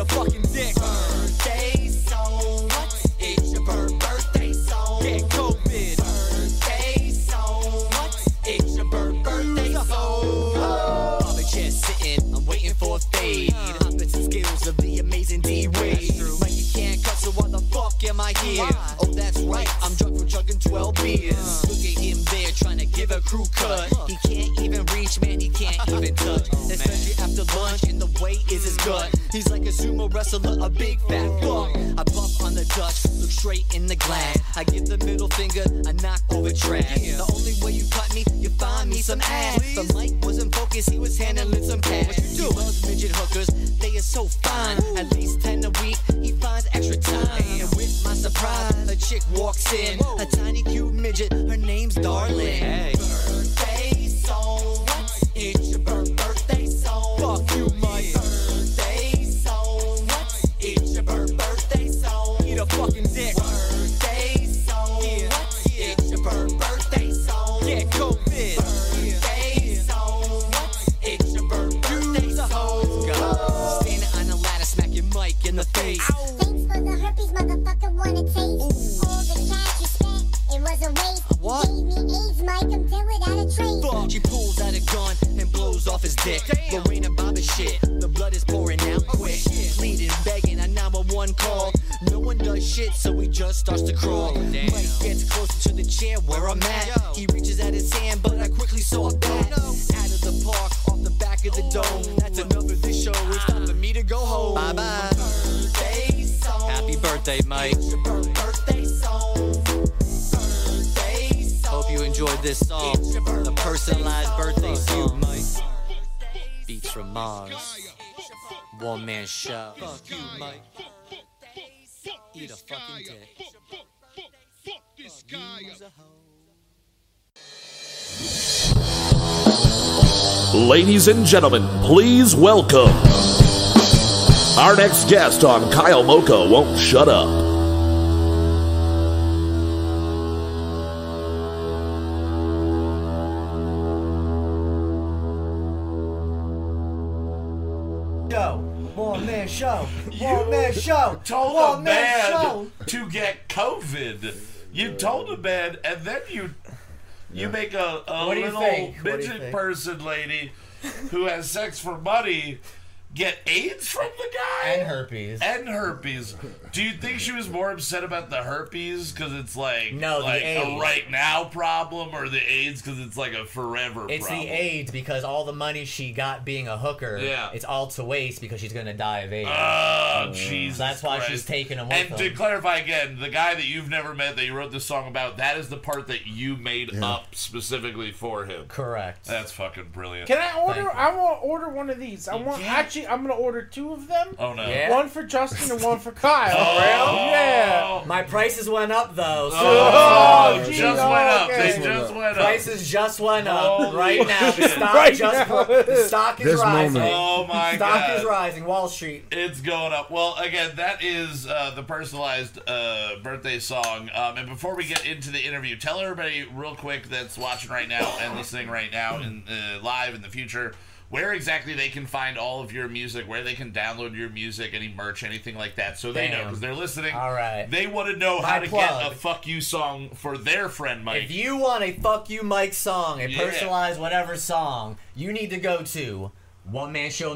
a fucking dick. Birthday song. What? It's your bir- birthday song. Get COVID. Birthday song. What? It's your bir- birthday song. Bobby chair sitting, I'm waiting for a fade. And skills of the amazing D Wade. Like you can't cut, so why the fuck am I here? Oh, that's right, I'm drunk from chugging 12 beers. Look at him there trying to give a crew cut. He can't even reach, man, he can't even touch. Oh, Especially after lunch, and the weight is his gut. He's like a sumo wrestler, a big fat fuck. I bump on the Dutch, look straight in the glass. I give the middle finger, I knock over trash. The only way you cut me, you find me some ass. The mic wasn't focused, he was handling some cash. What you do? He loves midget hookers, they are so fine. At least 10 a week, he finds extra time. And with my surprise, a chick walks in. A tiny cute midget, her name's Darling. Birthday song. It's your birthday song. Fuck you, in the face. Thanks for the herpes, motherfucker wanna taste. All the cash you spent, it was a waste. What? Gave me AIDS, Mike, I'm dead without a trace. Fuck. She pulls out a gun and blows off his dick. Lorena man show. Fuck you, Mike. Eat a fucking dick. this guy up. Use a hoe. Ladies and gentlemen, please welcome our next guest on Kyle Mocha Won't Shut Up. Show. One man show. told One a man man show. to get COVID. You told a man, and then you you make a, a What do you little think? What do you midget person lady who has sex for money get AIDS from the guy And herpes. and herpes. Do you think she was more upset about the herpes because it's like No, the like a right now problem, or the AIDS because it's like a forever It's problem? the AIDS because all the money she got being a hooker, Yeah. it's all to waste because she's gonna die of AIDS. Oh, mm. Jesus! That's why Christ. she's taking him with And to him. clarify again, the guy that you've never met that you wrote this song about, that is the part that you made up specifically for him. Correct. That's fucking brilliant. Can I order? I want to order one of these. I want Yeah. Actually. I'm gonna order two of them. oh no! Yeah. One for Justin and one for Kyle. Oh, really? Yeah. My prices went up though. So Oh, gee, just went up. okay. They just went up. prices just went up Holy right now. The stock Right just now. the stock is This rising. moment. Oh my stock god! Stock is rising. Wall Street. It's going up. Well, again, that is uh, the personalized uh, birthday song. Um, and before we get into the interview, tell everybody real quick that's watching right now and listening right now and uh, live in the future where exactly they can find all of your music, where they can download your music, any merch, anything like that, so they know because they're listening. All right. They want to know My how to plug. get a "fuck you" song for their friend Mike. If you want a fuck you Mike song, a Yeah. personalized whatever song, you need to go to one man show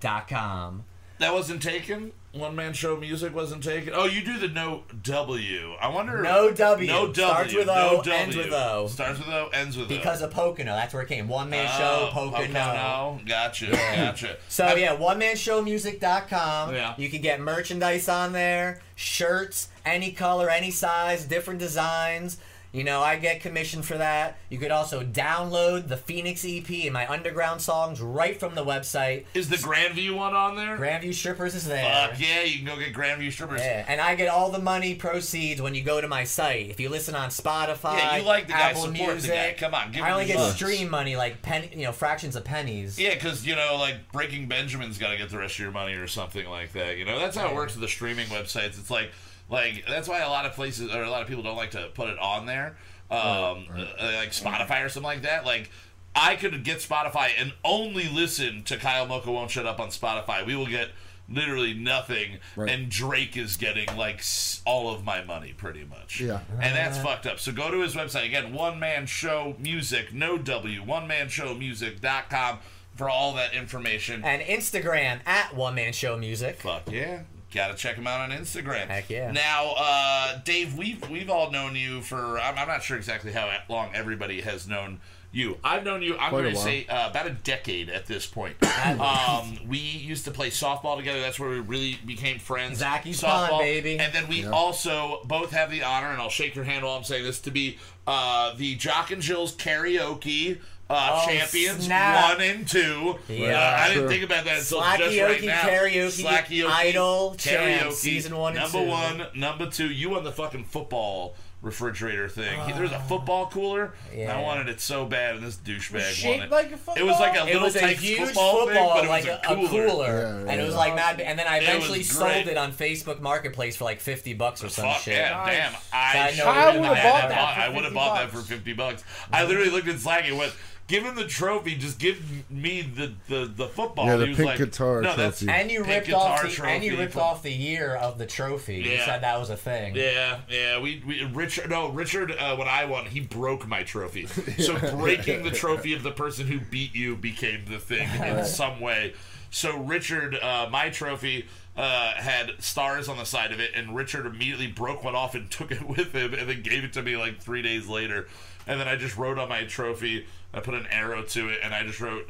music.com. that wasn't taken. One man show music wasn't taken. Oh, you do the no W. I wonder. No W. No W. Starts with no O, W. ends with O. Starts with O, ends with O. Because of Pocono, that's where it came. One man Oh, show, Pocono. Pocono. Gotcha. Gotcha. So Have- yeah, one man show music.com. Yeah. You can get merchandise on there, shirts, any color, any size, different designs. You know, I get commission for that. You could also download the Phoenix EP and my underground songs right from the website. Is the Grandview one on there? Grandview Strippers is there. Fuck yeah, you can go get Grandview strippers. Yeah, and I get all the money proceeds when you go to my site. If you listen on Spotify, Yeah, you like the guy, Apple support the guy. Come on, give I only get bucks. stream money, like penny, you know, fractions of pennies. Yeah, because you know, like Breaking Benjamin's got to get the rest of your money or something like that. You know, that's how it works with the streaming websites. It's like, like that's why a lot of places or a lot of people don't like to put it on there, um, uh, like Spotify or something like that. Like, I could get Spotify and only listen to Kyle Mocha won't shut up on Spotify. We will get literally nothing, Right. and Drake is getting like all of my money pretty much. Yeah. And that's fucked up. So go to his website again, One Man Show Music, no W, one man show music.com for all that information. And Instagram at One Man Show Music. Fuck yeah. Gotta check him out on Instagram. Heck yeah. Now, uh, Dave, we've we've all known you for I'm, I'm not sure exactly how long everybody has known you. I've known you. I'm Quite going to say uh, about a decade at this point. um, we used to play softball together. That's where we really became friends. Zacky's softball, Pond, baby. And then we also both have the honor, and I'll shake your hand while I'm saying this, to be uh, the Jock and Jill's karaoke. Uh, Oh, champions snap. one and two. Yeah. Uh, I didn't think about that until Slacky just right Okie now. Karaoke Slacky Idol Champs, season one and number two. one, number two. You won the fucking football refrigerator thing. There was a football cooler. and I wanted it so bad, and this douchebag won Shaped it. like a football. It was like a It little was type huge football, football, thing, but like it was a, a cooler, Yeah, and it was like mad. And then I It eventually sold great. it on Facebook Marketplace for like fifty bucks or some Fuck shit. yeah, Nice. damn! I Side should note, have I would've bought that I would have bought that for fifty bucks. I literally looked at Slacky and went. Give him the trophy. Just give me the the, the football. Yeah, the he was pink like, guitar no, that's- trophy. And you Pink ripped off guitar the and you ripped off the year of the trophy. You Yeah. said that was a thing. Yeah, yeah. We, we Richard. No, Richard. Uh, when I won, he broke my trophy. So breaking the trophy of the person who beat you became the thing in some way. So Richard, uh, my trophy. Uh, had stars on the side of it, and Richard immediately broke one off and took it with him, and then gave it to me like three days later. And then I just wrote on my trophy, I put an arrow to it, and I just wrote,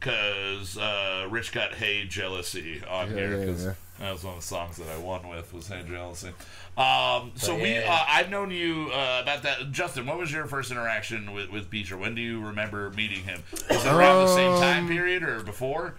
"Cause uh, Rich got hey jealousy on Yeah, here." yeah, 'cause yeah. yeah. that was one of the songs that I won with was Hey Jealousy. Um, so But we, uh, I've known you uh, about that. Justin, what was your first interaction with with Beecher? When do you remember meeting him? Was it around the same time Um, period or before?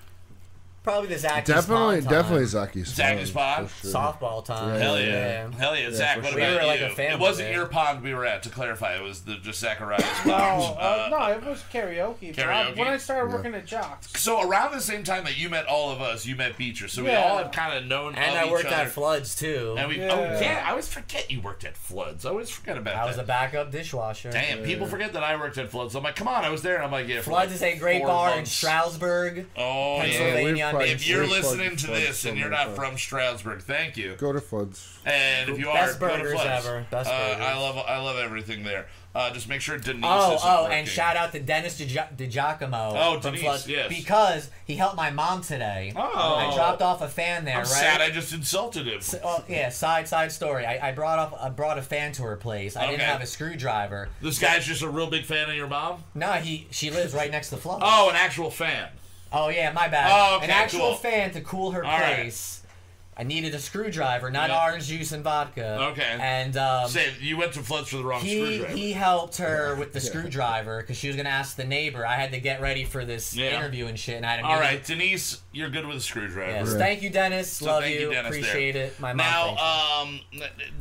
Probably the Zach Definitely, definitely Zaki Zaki Spawn? for sure. softball time. Hell yeah. Hell yeah, Zach, for what sure. about We were you? like a family it wasn't there. your pond we were at, to clarify. It was the just Zacharias. No, Pond. uh, no, it was karaoke. but I- Karaoke? when I started Yeah. working at Jocks. So around the same time that you met all of us, you met Beecher. So we Yeah. all have kind of known And of I each worked other. at Floods too. And we, Yeah. oh yeah, I always forget you worked at Floods. I always forget about that. I was that. a backup dishwasher. Damn, people forget that I worked at Floods. I'm like, come on, I was there. And I'm like, yeah. for Floods like is a great four bar in months. Stroudsburg. Oh yeah. Pennsylvania. We've If you're we've listening to Floods this and you're not times. from Stroudsburg, thank you. Go to Floods. And if you are, Best go to burgers Floods. ever. Best uh, burgers. I love I love everything there. Uh, just make sure Denise. Oh, isn't oh, working. and shout out to Dennis DiGia- DiGiacomo Oh, from Denise, Floods yes. because he helped my mom today. Oh. I dropped off a fan there, I'm right? sad I just insulted him. S- Oh, yeah, side side story. I, I brought up I brought a fan to her place. I didn't Okay. have a screwdriver. This guy's just a real big fan of your mom. No, he she lives right next to Floods. Oh, an actual fan. Oh yeah, my bad. Oh, okay, An actual cool. fan to cool her All right. place. I needed a screwdriver, not Yeah. orange juice and vodka. Okay. And um, Say you went to Floods for the wrong he screwdriver. he helped her with the screwdriver because she was gonna ask the neighbor. I had to get ready for this Yeah. interview and shit, and I had to All give right, her- Denise, you're good with a screwdriver. Yes, Right. thank you, Dennis. So Love thank you. Dennis, there. Appreciate it. My mom. Now, um,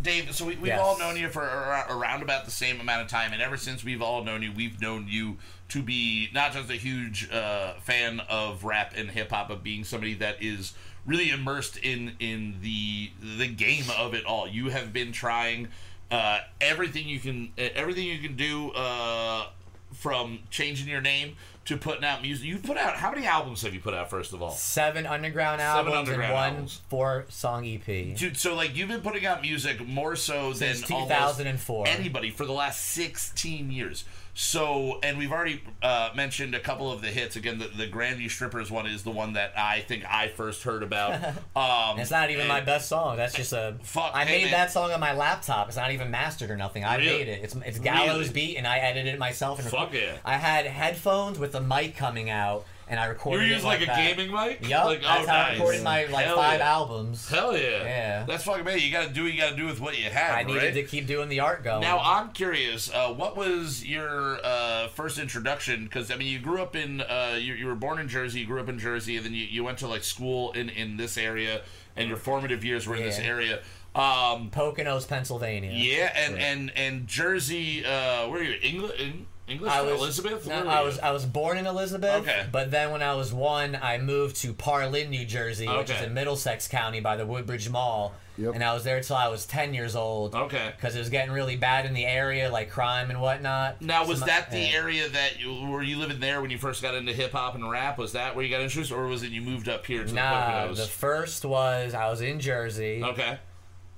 Dave, so we, we've Yes. all known you for ar- around about the same amount of time, and ever since we've all known you, we've known you to be not just a huge uh, fan of rap and hip hop, but being somebody that is really immersed in in the the game of it all. You have been trying uh, everything you can everything you can do uh, from changing your name to putting out music. You put out how many albums have you put out? First of all, Seven underground Seven albums underground and one albums. four song EP. Dude, so like you've been putting out music more so Since than almost 2004. anybody for the last 16 years. So, and we've already uh, mentioned a couple of the hits. Again, the, the Grandview Strippers one is the one that I think I first heard about. Um, It's not even my best song. That's just a. Fuck, I hey, made man. that song on my laptop. It's not even mastered or nothing. I Really? made it. It's it's Gallows Really? beat, and I edited it myself. And Fuck yeah. I had headphones with the mic coming out, and I You recorded. were it using like, a that. gaming mic? Yup, Like, that's oh, how I nice. recorded my like Hell five yeah. albums. Hell yeah. Yeah. That's fucking man. You gotta do what you gotta do with what you have, I needed right? to keep doing the art going. Now I'm curious. Uh, what was your uh, first introduction? Because I mean, you grew up in uh, you, you were born in Jersey. You grew up in Jersey, and then you, you went to like school in, in this area, and your formative years were in this area. Um, Poconos, Pennsylvania. yeah, and and and Jersey. Uh, where are you? English? English? I was Elizabeth? no, I was I was born in Elizabeth. Okay. But then when I was one, I moved to Parlin, New Jersey, which is in Middlesex County by the Woodbridge Mall. Yep. And I was there till I was ten years old. Okay. Because it was getting really bad in the area, like crime and whatnot. Now, So was my- that the yeah. area that you, were you living there when you first got into hip hop and rap? Was that where you got introduced, or was it you moved up here to the Nah, Poconos? the first was I was in Jersey. okay.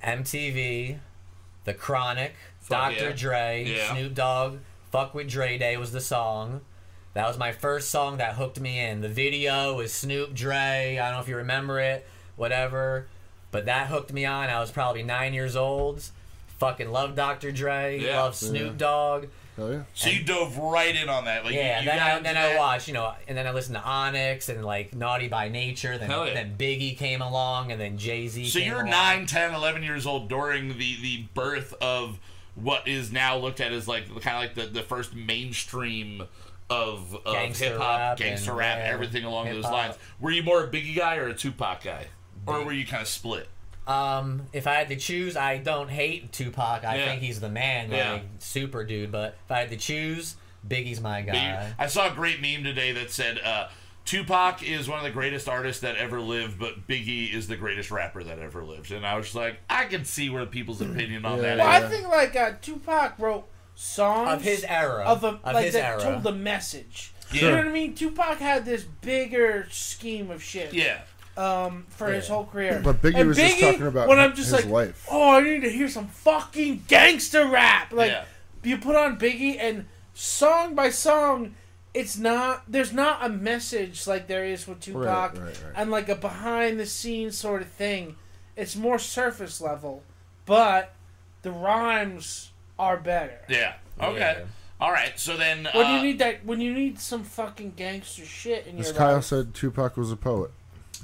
MTV, The Chronic, Fuck Dr. yeah. Dre, Yeah. Snoop Dogg, Fuck with Dre Day was the song. That was my first song that hooked me in. The video was Snoop Dre. I don't know if you remember it, whatever. But that hooked me on. I was probably nine years old. Fucking love Dr. Dre. Yeah. Love Snoop Dogg. Hell yeah. So you dove right in on that. Like, Yeah, you, then got I into then I watched, you know, and then I listened to Onyx and like Naughty by Nature. Then yeah. then Biggie came along, and then Jay Z. So you're 9, 10, 11 years old during the, the birth of what is now looked at as like kind of like the, the first mainstream of, of hip hop, gangster rap, yeah, everything along those hip-hop. lines. Were you more a Biggie guy or a Tupac guy, or were you kind of split? Um, if I had to choose, I don't hate Tupac. I Yeah. think he's the man, like Yeah. super dude. But if I had to choose, Biggie's my guy. Biggie- I saw a great meme today that said uh, Tupac is one of the greatest artists that ever lived, but Biggie is the greatest rapper that ever lived. And I was just like, I can see where people's opinion on Yeah. that Well, is. I think like uh, Tupac wrote songs Of his era. of, a, Of like his that era. told a message. You know what I mean? Tupac had this bigger scheme of shit. Yeah. Um, for his whole career. But Biggie And was just talking about when I'm just his like, life. oh, I need to hear some fucking gangster rap. Like Yeah. you put on Biggie and song by song, it's not. There's not a message like there is with Tupac Right, right, right. and like a behind the scenes sort of thing. It's more surface level, but the rhymes are better. Yeah. Okay. Yeah. All right. So then. When uh, you need that, when you need some fucking gangster shit in As your Kyle life. said, Tupac was a poet.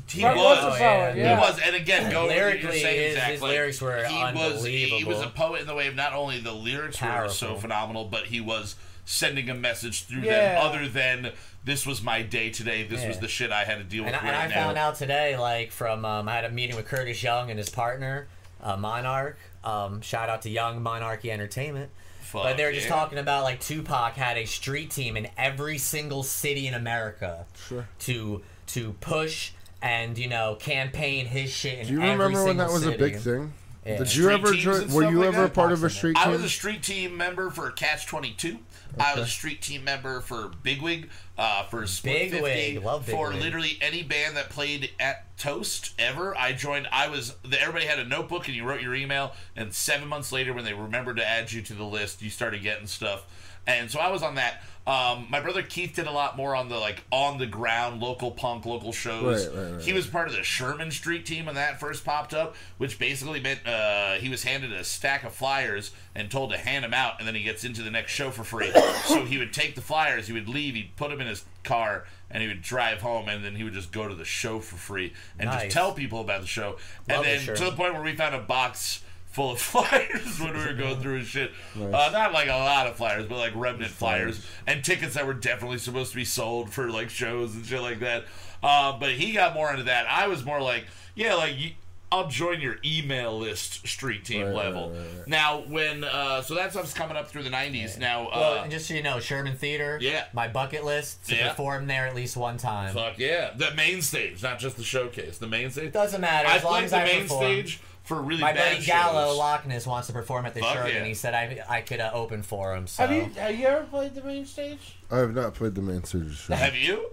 He was. was a solid, yeah. yeah. He was, and again, go Lyrically, you're his- exactly, his lyrics were he was he was a poet in the way of not only the lyrics were so phenomenal, but he was sending a message through Yeah. them other than this was my day today. This was the shit I had to deal with And I, right and I now. found out today, like from um, I had a meeting with Curtis Young and his partner, uh, Monarch. Um, shout out to Young Monarchy Entertainment. Fuck, but they were just yeah. talking about like Tupac had a street team in every single city in America Sure. to to push and you know campaign his shit. In Do you every remember when single that was a city. big thing? Yeah. Did you Street ever teams join? and Were you like ever that? a part of a street team? I team? was a street team member for Catch Twenty Two. I was a street team member for Bigwig, uh, for Split Bigwig, 50, love for Bigwig. literally any band that played at Toast ever. I joined. I was. Everybody had a notebook and you wrote your email. And seven months later, when they remembered to add you to the list, you started getting stuff. And so I was on that. Um, my brother Keith did a lot more on the like on the ground local punk local shows. Right, right, right, he was part of the Sherman Street team when that first popped up, which basically meant uh, he was handed a stack of flyers and told to hand them out, and then he gets into the next show for free. so he would take the flyers, he would leave, he'd put them in his car, and he would drive home, and then he would just go to the show for free and just tell people about the show. and Love the then to the point where we found a box full of flyers when we were going through his shit. Uh, not like a lot of flyers, but like remnant flyers and tickets that were definitely supposed to be sold for like shows and shit like that. Uh, but he got more into that. I was more like, yeah, like you, I'll join your email list street team Right, right, level. right, right. Now when uh, so that stuff's coming up through the '90s. Now, uh, Well, and just so you know, Sherman Theater. Yeah. My bucket list to Yeah. perform there at least one time. fuck yeah, the main stage, not just the showcase. The main stage Doesn't matter I as long played as the I main perform. stage for really My bad buddy Gallo shows. Lochness wants to perform at the Fuck Sherman. yeah. He said I I could uh, open for him. So Have you have you ever played the main stage? I have not played the main stage show. Have you?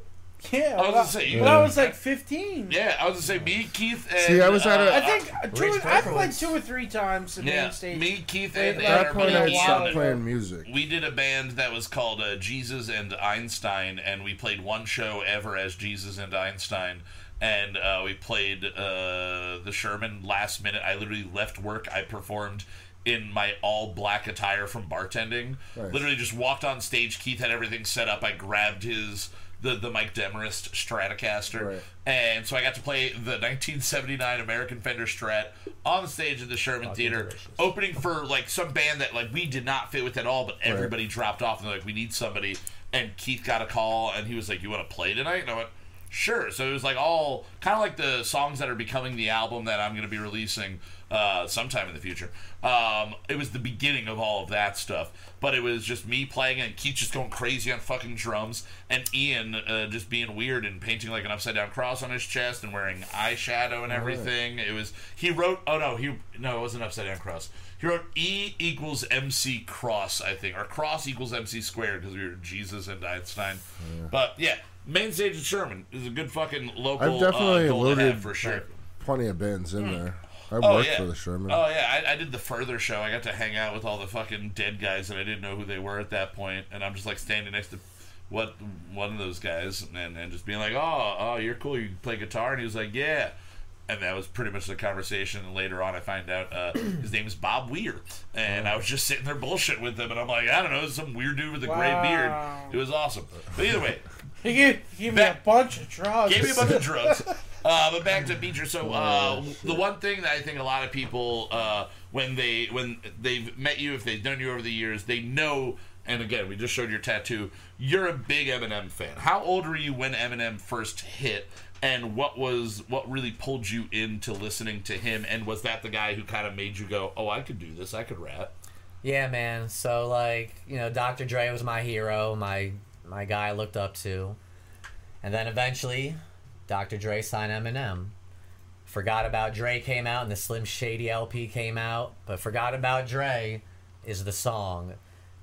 Yeah, I was when gonna say, you- when I was like 15. Yeah, I was gonna say me, Keith, and See, I was at uh, a- I think uh, two, Rich I played Berkowitz. two or three times the yeah, main stage. me, Keith, Wait, and, like, and At that our point, buddy I a had while stopped playing music. we did a band that was called uh, Jesus and Einstein, and we played one show ever as Jesus and Einstein. And uh, we played uh, the Sherman last minute. I literally left work. I performed in my all black attire from bartending. Nice. Literally just walked on stage. Keith had everything set up. I grabbed his the the Mike Demarest Stratocaster, Right. and so I got to play the 1979 American Fender Strat on stage at the Sherman Theater, delicious. opening for like some band that like we did not fit with at all, but everybody dropped off and they're like, we need somebody. And Keith got a call and he was like, you want to play tonight? And I went, sure. So it was like all kind of like the songs that are becoming the album that I'm going to be releasing uh, sometime in the future. Um, it was the beginning of all of that stuff, but it was just me playing and Keith just going crazy on fucking drums, and Ian uh, just being weird and painting like an upside down cross on his chest and wearing eyeshadow and everything. It was he wrote. Oh no, he no, it wasn't upside down cross. He wrote E equals MC cross, I think, or cross equals MC squared because we were Jesus and Einstein. But yeah, main stage at Sherman is a good fucking local I've definitely uh, loaded for sure. plenty of bands in there. I Oh worked yeah. for the Sherman. Oh yeah, I, I did the Furthur show. I got to hang out with all the fucking dead guys that I didn't know who they were at that point, and I'm just like standing next to what one of those guys, and, and just being like, "Oh, oh, you're cool. You play guitar?" And he was like, "Yeah." And that was pretty much the conversation. And later on, I find out uh, his name is Bob Weir, and I was just sitting there bullshit with him, and I'm like, I don't know, some weird dude with a gray beard. It was awesome. But either way, He gave, he gave me a bunch of drugs. Gave me a bunch of drugs. Uh, but back to Beecher. So uh, the one thing that I think a lot of people, uh, when they when they've met you, if they've known you over the years, they know. And again, we just showed your tattoo. You're a big Eminem fan. How old were you when Eminem first hit? And what was what really pulled you into listening to him? And was that the guy who kind of made you go, "Oh, I could do this. I could rap." Yeah, man. So like, you know, Dr. Dre was my hero, my my guy I looked up to. And then eventually, Dr. Dre signed Eminem. Forgot About Dre came out and the Slim Shady LP came out, but Forgot About Dre is the song.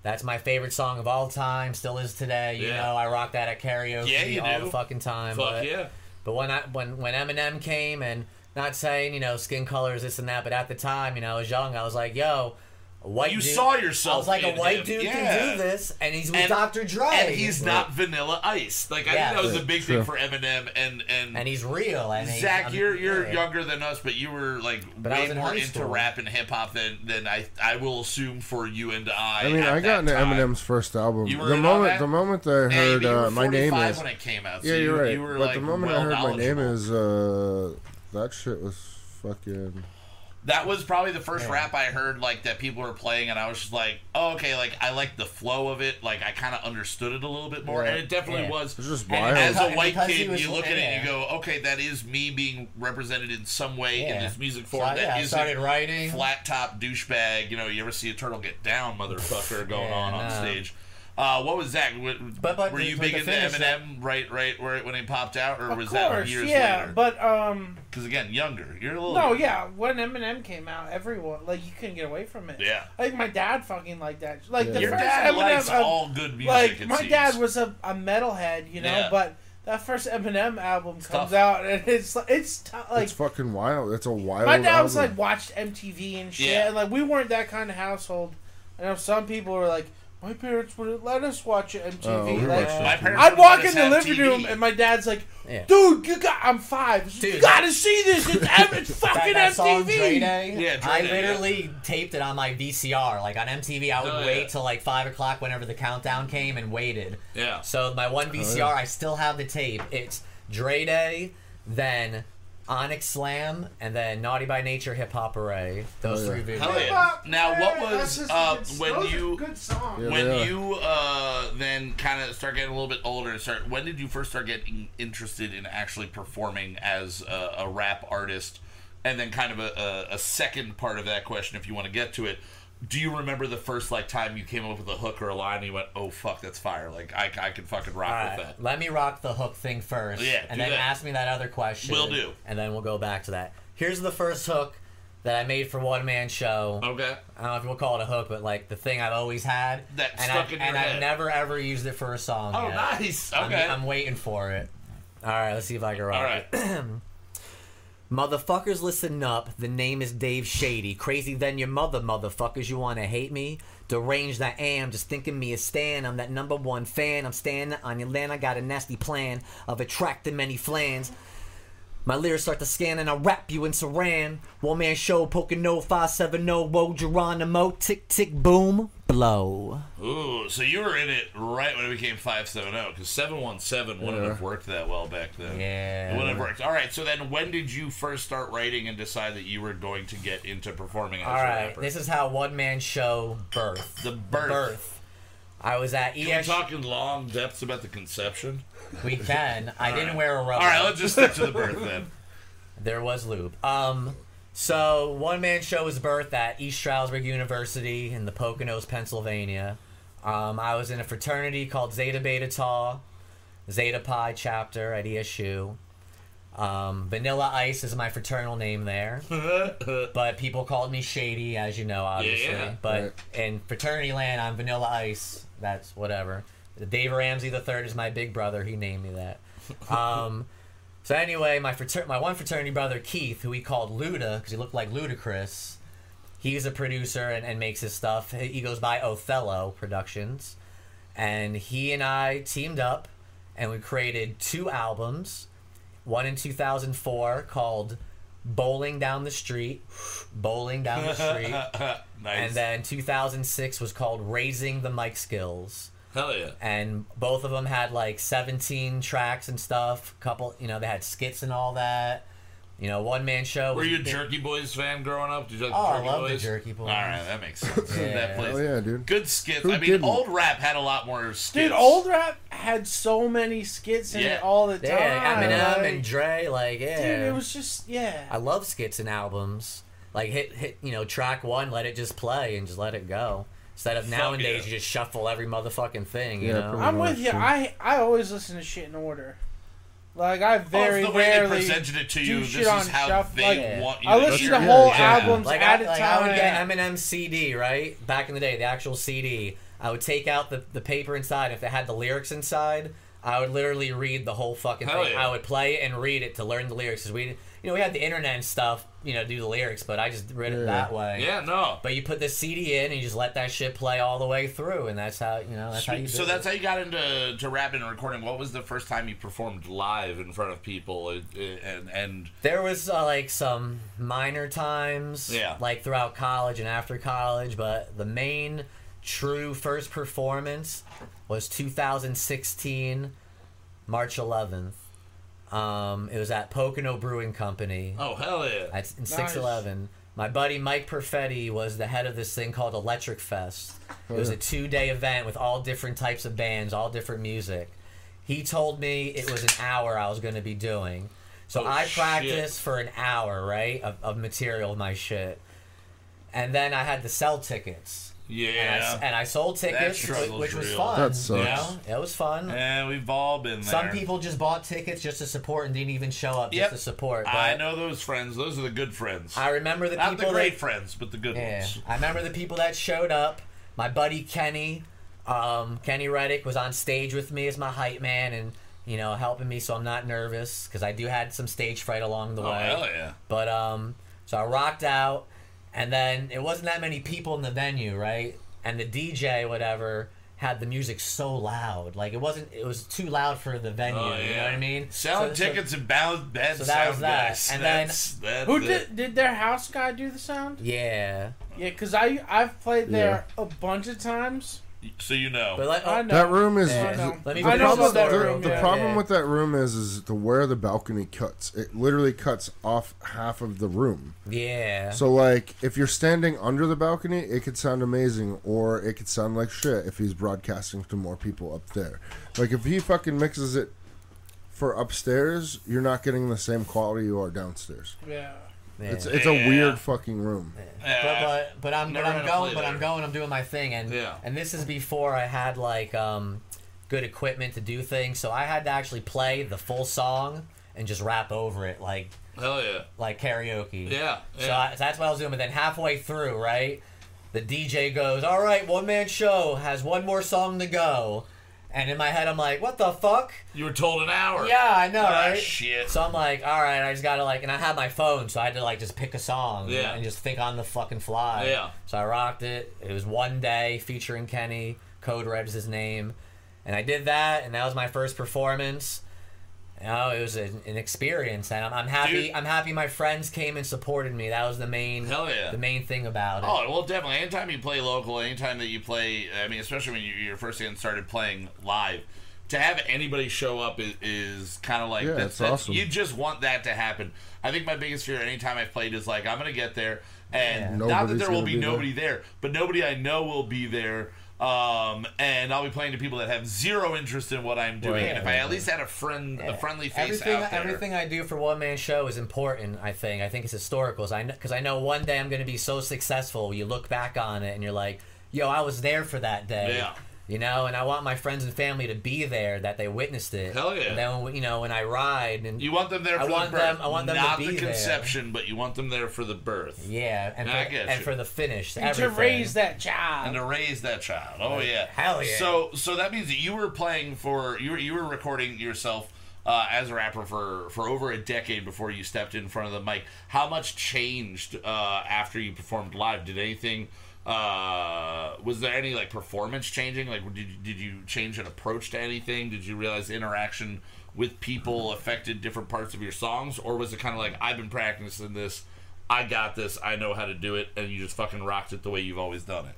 That's my favorite song of all time, still is today. You Yeah. know, I rock that at karaoke Yeah, you all do. the fucking time. Fuck but, yeah. but when I when when Eminem came and not saying you know skin colors this and that, but at the time you know I was young, I was like, yo, a white You dude. saw yourself I was like, in a white him. dude Yeah. can do this, and he's with And- Dr. Dre. And he's not Vanilla Ice. Like I Yeah. think that was a big thing True. for Eminem and and and he's real. And Zach, I'm- you're you're yeah. younger than us, but you were like But way was in more into school. rap and hip hop than than I I will assume for you and I. I mean, at I got into time. Eminem's first album. You were the moment, that? the moment that I heard but uh, my name is. when it came out. So yeah, you, you're right. You were but like the moment well I heard my name is, uh, that shit was fucking. That was probably the first Yeah. rap I heard like that people were playing, and I was just like, oh, okay, like I like the flow of it. Like I kind of understood it a little bit more, Yeah. and it definitely Yeah. was. It's just and as a white kid, was- you look at it and you go, okay, that is me being represented in some way in this music So, form I- that yeah, I isn't started writing. flat top douchebag. You know, you ever see a turtle get down, motherfucker, going Yeah, on on no. stage. Uh, what was that? W- But- but were you big into finish that- Eminem right, right, where when he popped out, or Of was course, that years yeah, later? but um, Because again, younger. You're a little. no, yeah. When Eminem came out, everyone like you couldn't get away from it. Yeah. I think my dad fucking liked that. Like Yeah. the Your first dad Eminem, likes uh, all good music. like it my seems. dad was a, a metalhead, you know, Yeah. but that first Eminem album comes tough. out and it's it's t- like it's fucking wild. It's a wild. my dad was album. like watched MTV and shit, Yeah. and like we weren't that kind of household. I know some people were like, my parents wouldn't let us watch MTV. Oh, we like, watched My it. parents I'd would walk let us in the have living TV. room and my dad's like, Yeah. "Dude, you got I'm five. you Dude, gotta see this. It's, M- it's fucking that, that song MTV." Dre Day, Yeah, Dre I Day, literally taped it on my VCR. Like on MTV, I would Oh, wait yeah. till like five o'clock whenever the countdown came and waited. Yeah. So my one oh, VCR, I still have the tape. It's Dre Day, then Onyx Slam, and then Naughty by Nature Hip Hop Hooray. Those Oh, three videos. Hell yeah. Now, what was, uh, when you- good songs. Yeah, when are. you uh, then kind of start getting a little bit older, and start when did you first start getting interested in actually performing as a, a rap artist? And then kind of a, a, a second part of that question, if you want to get to it, do you remember the first like time you came up with a hook or a line and you went, "Oh fuck, that's fire! Like I, I can fucking rock with that." let me rock the hook thing first. Yeah, and then that. ask me that other question. Will do. And then we'll go back to that. Here's the first hook that I made for one man show. Okay. I don't know if we'll call it a hook, but like the thing I've always had. That and stuck I, in your and head. I've never ever used it for a song. Oh, yet. nice. I'm- Okay. I'm, waiting for it. All right, let's see if I can rock All right. Motherfuckers, listen up. The name is Dave Shady. Crazy than your mother, motherfuckers. You wanna hate me? Deranged I am, just thinking me a stand. I'm that number one fan. I'm standing on your land. I got a nasty plan of attracting many flans. My lyrics start to scan and I wrap you in Saran. One man show, Pocono 570, Woe Geronimo, tick tick boom, blow. Ooh, so you were in it right when it became 570 because 717 wouldn't have worked that well back then. Yeah. It wouldn't have worked. All right, so then when did you first start writing and decide that you were going to get into performing as All a right, rapper? this is how one man show birth. The birth. I was at Can we ES. talk in long depths about the conception? We can. I didn't wear a rubber. All right, let's just stick to the birth then. There was lube. Um, so one man show was birthed at East Stroudsburg University in the Poconos, Pennsylvania. Um, I was in a fraternity called Zeta Beta Tau, Zeta Pi chapter at ESU. Um, Vanilla Ice is my fraternal name there, but people called me Shady, as you know, obviously. yeah. But Right. in fraternity land, I'm Vanilla Ice. That's whatever. Dave Ramsey the third is my big brother. He named me that. Um, so anyway, my frater- my one fraternity brother Keith, who he called Luda because he looked like Ludacris, he's a producer and, and makes his stuff. He he goes by Othello Productions, and he and I teamed up, and we created two albums. One in 2004 called "Bowling Down the Street," "Bowling Down the Street," nice. and then 2006 was called "Raising the Mic Skills." Hell yeah. and both of them had like 17 tracks and stuff. Couple, you know, they had skits and all that. You know, one man show. Were you a big- Jerky Boys fan growing up? Did you like Oh, I Jerky love the Boys? Jerky Boys. All right, that makes sense. Yeah. that plays. Oh yeah, dude. Good skits. Who I mean, didn't? old rap had a lot more skits. Dude, old rap had so many skits in Yeah. it all the time. Yeah, Eminem like- and Dre, like yeah. Dude, it was just yeah. I love skits and albums. Like hit hit, you know, track one, let it just play and just let it go. Instead of Fuck nowadays, yeah. you just shuffle every motherfucking thing. You Yeah, know. I'm with you. dude. I I always listen to shit in order. Like I oh, very oh, the way they presented it to you. This is how shuffle. they Like, want you I to listen hear to whole Yeah. albums like, at I, a like time. I would get Eminem's CD, right? Back in the day, the actual CD. I would take out the, the paper inside. If it had the lyrics inside, I would literally read the whole fucking Hell thing. yeah. I would play it and read it to learn the lyrics because we, you know, we had the internet and stuff, you know, do the lyrics, but I just read it Yeah. that way. Yeah, no. But you put the CD in and you just let that shit play all the way through, and that's how you know that's how you. so that's it. how you got into to rapping and recording. What was the first time you performed live in front of people? It- it- And and There was uh, like some minor times, Yeah. like throughout college and after college, but the main true first performance was 2016, March 11th. Um, it was at Pocono Brewing Company. oh hell yeah, At, in 611. My buddy Mike Perfetti was the head of this thing called Electric Fest. It was a two day event with all different types of bands, all different music. He told me it was an hour I was going to be doing. So Oh, I shit. practiced for an hour, right, of, of material, my shit. And then I had to sell tickets. And I, yeah. and I sold tickets, which, which was real. fun. That You sucks. know? It was fun. And we've all been there. Some people just bought tickets just to support and didn't even show up Yep. just to support. But I know those friends. Those are the good friends. I remember the Not people the great that, friends, but the good Yeah, ones. I remember the people that showed up. My buddy Kenny, um, Kenny Reddick was on stage with me as my hype man, and you know helping me so I'm not nervous because I do had some stage fright along the Oh way. hell yeah. But um, so I rocked out, and then it wasn't that many people in the venue, right? And the DJ, whatever, had the music so loud, like it wasn't. It was too loud for the venue. Oh, You know what I mean? Selling So- so- tickets and bad, bad so that sound was that. guys. And then- That's, that's Who it. did did their house guy do the sound? yeah, Yeah, because I I've played there a bunch of times. So you know. but like, oh, I oh, know. That room is. Yeah. I know. Let me The problem, about that the, room. the yeah. problem Yeah. with that room is is the where the balcony cuts. It literally cuts off half of the room. yeah. So like, if you're standing under the balcony, it could sound amazing, or it could sound like shit if he's broadcasting to more people up there. Like if he fucking mixes it for upstairs, you're not getting the same quality you are downstairs. Yeah. Yeah. It's it's Yeah. a weird fucking room. Yeah. but but but I'm but Never I'm had to going play but I'm there. going I'm doing my thing and Yeah. and this is before I had like um good equipment to do things so I had to actually play the full song and just rap over it like hell yeah. like karaoke. Yeah. So, yeah. I, so that's what I was doing. But then halfway through, right, the DJ goes, "All right, one man show has one more song to go," and in my head I'm like, "What the fuck?" you were told an hour. Yeah, I know, Ah, right? shit. So I'm like, all right, I just gotta like, and I had my phone, so I had to like just pick a song, Yeah. and just think on the fucking fly. Yeah. So I rocked it. It was one day featuring Kenny. Code Red is his name, and I did that, and that was my first performance. You know, it was an, an experience, and I'm, I'm happy. Dude. I'm happy my friends came and supported me. That was the main, Hell yeah. the main thing about it. Oh well, definitely. Anytime you play local, anytime that you play, I mean, especially when you, you're first getting started playing live, to have anybody show up is, is kind of like Yeah, that's, that's- awesome. You just want that to happen. I think my biggest fear anytime I've played is like I'm gonna get there, and Yeah. not that there will gonna be, be there. nobody there. but nobody I know will be there. Um, and I'll be playing to people that have zero interest in what I'm doing. Right. and if I at least had a friend, a friendly face everything, out there, Everything I do for one man show is important. I think. I think it's historical. 'cause I because I know one day I'm going to be so successful. You look back on it and you're like, "Yo, I was there for that day." Yeah. You know, and I want my friends and family to be there, that they witnessed it. Hell yeah. And then you know when I ride and you want them there I for want the birth, them- I want them to not be the there. conception, but you want them there for the birth. yeah, and I for, get and you. for the finish, And to raise that child. and to raise that child. Oh yeah, Hell yeah. So so that means that you were playing for you were you were recording yourself uh, as a rapper for for over a decade before you stepped in front of the mic. How much changed uh, after you performed live? Did anything? Uh, was there any like performance changing? Like, did you, did you change an approach to anything? Did you realize interaction with people affected different parts of your songs, or was it kind of like I've been practicing this, I got this, I know how to do it, and you just fucking rocked it the way you've always done it?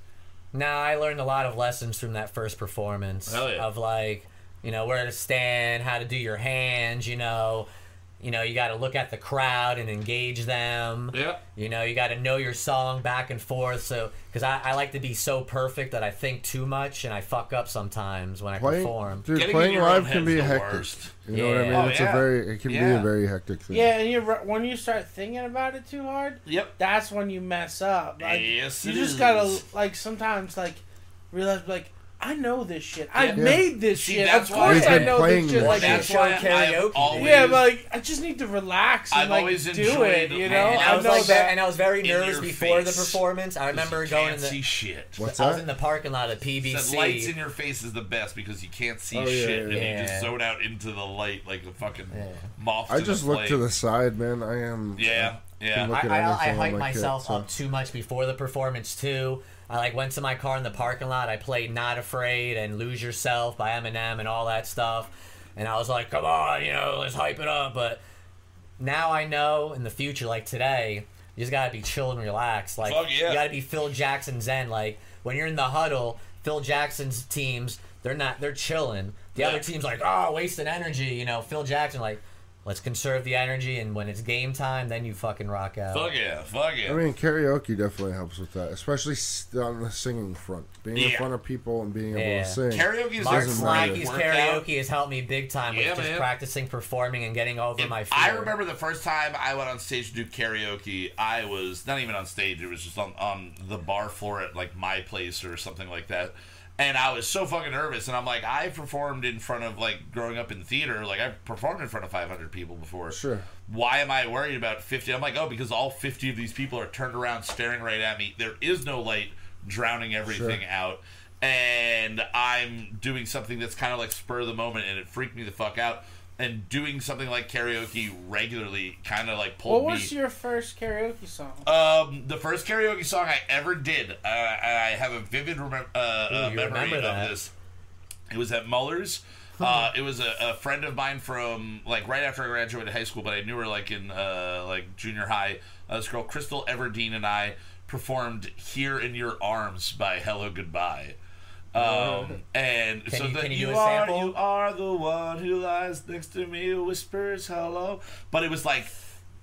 No, I learned a lot of lessons from that first performance. Yeah. Of like, you know, where to stand, how to do your hands, you know. You know, you got to look at the crowd and engage them. Yeah. You know, you got to know your song back and forth. So, because I, I like to be so perfect that I think too much and I fuck up sometimes when I Playing, perform. dude, Getting playing live can be head's the hectic. worst. You know what I mean? Oh, it's yeah. a very, it can be a very hectic thing. yeah, and you when you start thinking about it too hard, Yep. that's when you mess up. Like, Yes, you it just is. gotta like sometimes like realize like I know this shit. I Yeah. made this See, shit. that's Of course, We've I know playing this shit like That's why karaoke. I've always, Yeah, but like, I just need to relax and I've like always do enjoyed it. You know, And I I was know like that. that, and I was very nervous your before the performance. I remember you going can't in the. see shit. What's I was in the parking lot of Said PBC. lights in your face is the best because you can't see Oh, yeah, shit and yeah. you just zone out into the light like a fucking Yeah. moth. I just look to the side, man. I am. Yeah, yeah. I, at I, I anything on hyped my kit, myself up too much before the performance too. I like went to my car in the parking lot. I played "Not Afraid" and "Lose Yourself" by Eminem and all that stuff. And I was like, "Come on, you know, let's hype it up." But now I know in the future, like today, you just gotta be chill and relaxed. Like Fuck yeah. you gotta be Phil Jackson zen. Like when you're in the huddle, Phil Jackson's teams, they're not, they're chilling. The Yeah. other team's like, "Oh, wasting energy." You know, Phil Jackson like. Let's conserve the energy, and when it's game time, then you fucking rock out. Fuck yeah, fuck yeah. I mean, karaoke definitely helps with that, especially on the singing front. Being in Yeah. front of people and being able to sing. Karaoke is Mark a doesn't matter. Slacky's workout. karaoke has helped me big time with Yeah, just man. practicing performing and getting over If my fear. I remember the first time I went on stage to do karaoke, I was not even on stage. It was just on, on the bar floor at like my place or something like that. And I was so fucking nervous. And I'm like, I performed in front of like growing up in theater. Like I've performed in front of 500 people before. Sure. Why am I worried about 50? I'm like, oh, because all 50 of these people are turned around staring right at me. There is no light drowning everything Sure. out. And I'm doing something that's kind of like spur of the moment, and it freaked me the fuck out. And doing something like karaoke regularly kind of like pulled me. What was me. your first karaoke song? Um, the first karaoke song I ever did, uh, I have a vivid remem- uh, uh, Ooh, you memory remember of this. It was at Muller's. Uh, it was a, a friend of mine from like right after I graduated high school, but I knew her like in uh, like junior high. Uh, this girl, Crystal Everdeen, and I performed "Here in Your Arms" by Hellogoodbye. Um, and Can so you- that can you you, are sample? you are the one who lies next to me who whispers hello. But it was like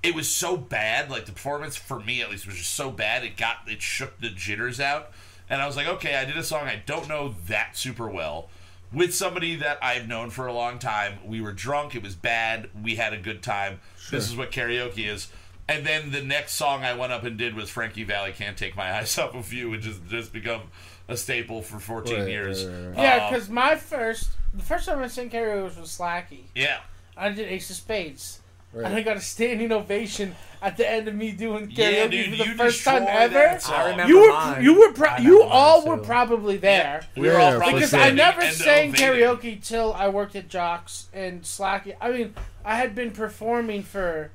it was so bad. Like the performance for me at least was just so bad. It got it shook the jitters out. And I was like, okay, I did a song I don't know that super well with somebody that I've known for a long time. We were drunk. It was bad. We had a good time. This is what karaoke is. And then the next song I went up and did was Frankie Valli Can't Take My Eyes Off of You, which has just become a staple for 14 Right, years. right, right, Yeah, Um, because my first, the first time I sang karaoke was with Slacky. yeah. I did Ace of Spades. Right. And I got a standing ovation at the end of me doing karaoke Yeah, dude, for the first time ever. I remember You were, mine. you were, pro- you all were probably there. We were all probably Because I never sang karaoke till I worked at Jocks and Slacky. I mean, I had been performing for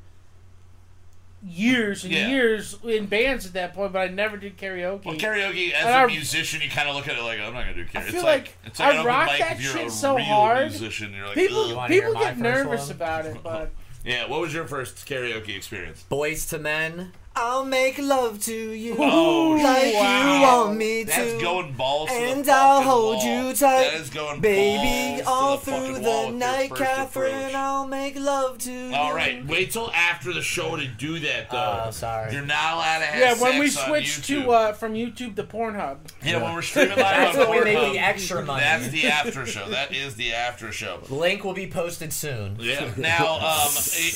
years and Yeah. years in bands at that point, but I never did karaoke. Well, karaoke as And a I- musician, you kind of look at it like I'm not gonna do karaoke. I it's like, like it's like I rock that if you're shit a so real hard. musician. You're like, people You "Ugh." wanna hear people get nervous one? about it, but yeah. What was your first karaoke experience? Boyz II Men. I'll make love to you Oh, like wow. you want me to. That's going balls to the and I'll hold wall. you tight, That is going baby, all the through the wall with your night, Catherine. approach. I'll make love to you. All right, wait till after the show to do that, though. Oh, sorry. You're not allowed to have yeah, when we sex on switched to uh, from YouTube to Pornhub, yeah, when we're streaming live That's on when we make Pornhub, the extra money. That's the after show. That is the after show. Link will be posted soon. Yeah. Now, um,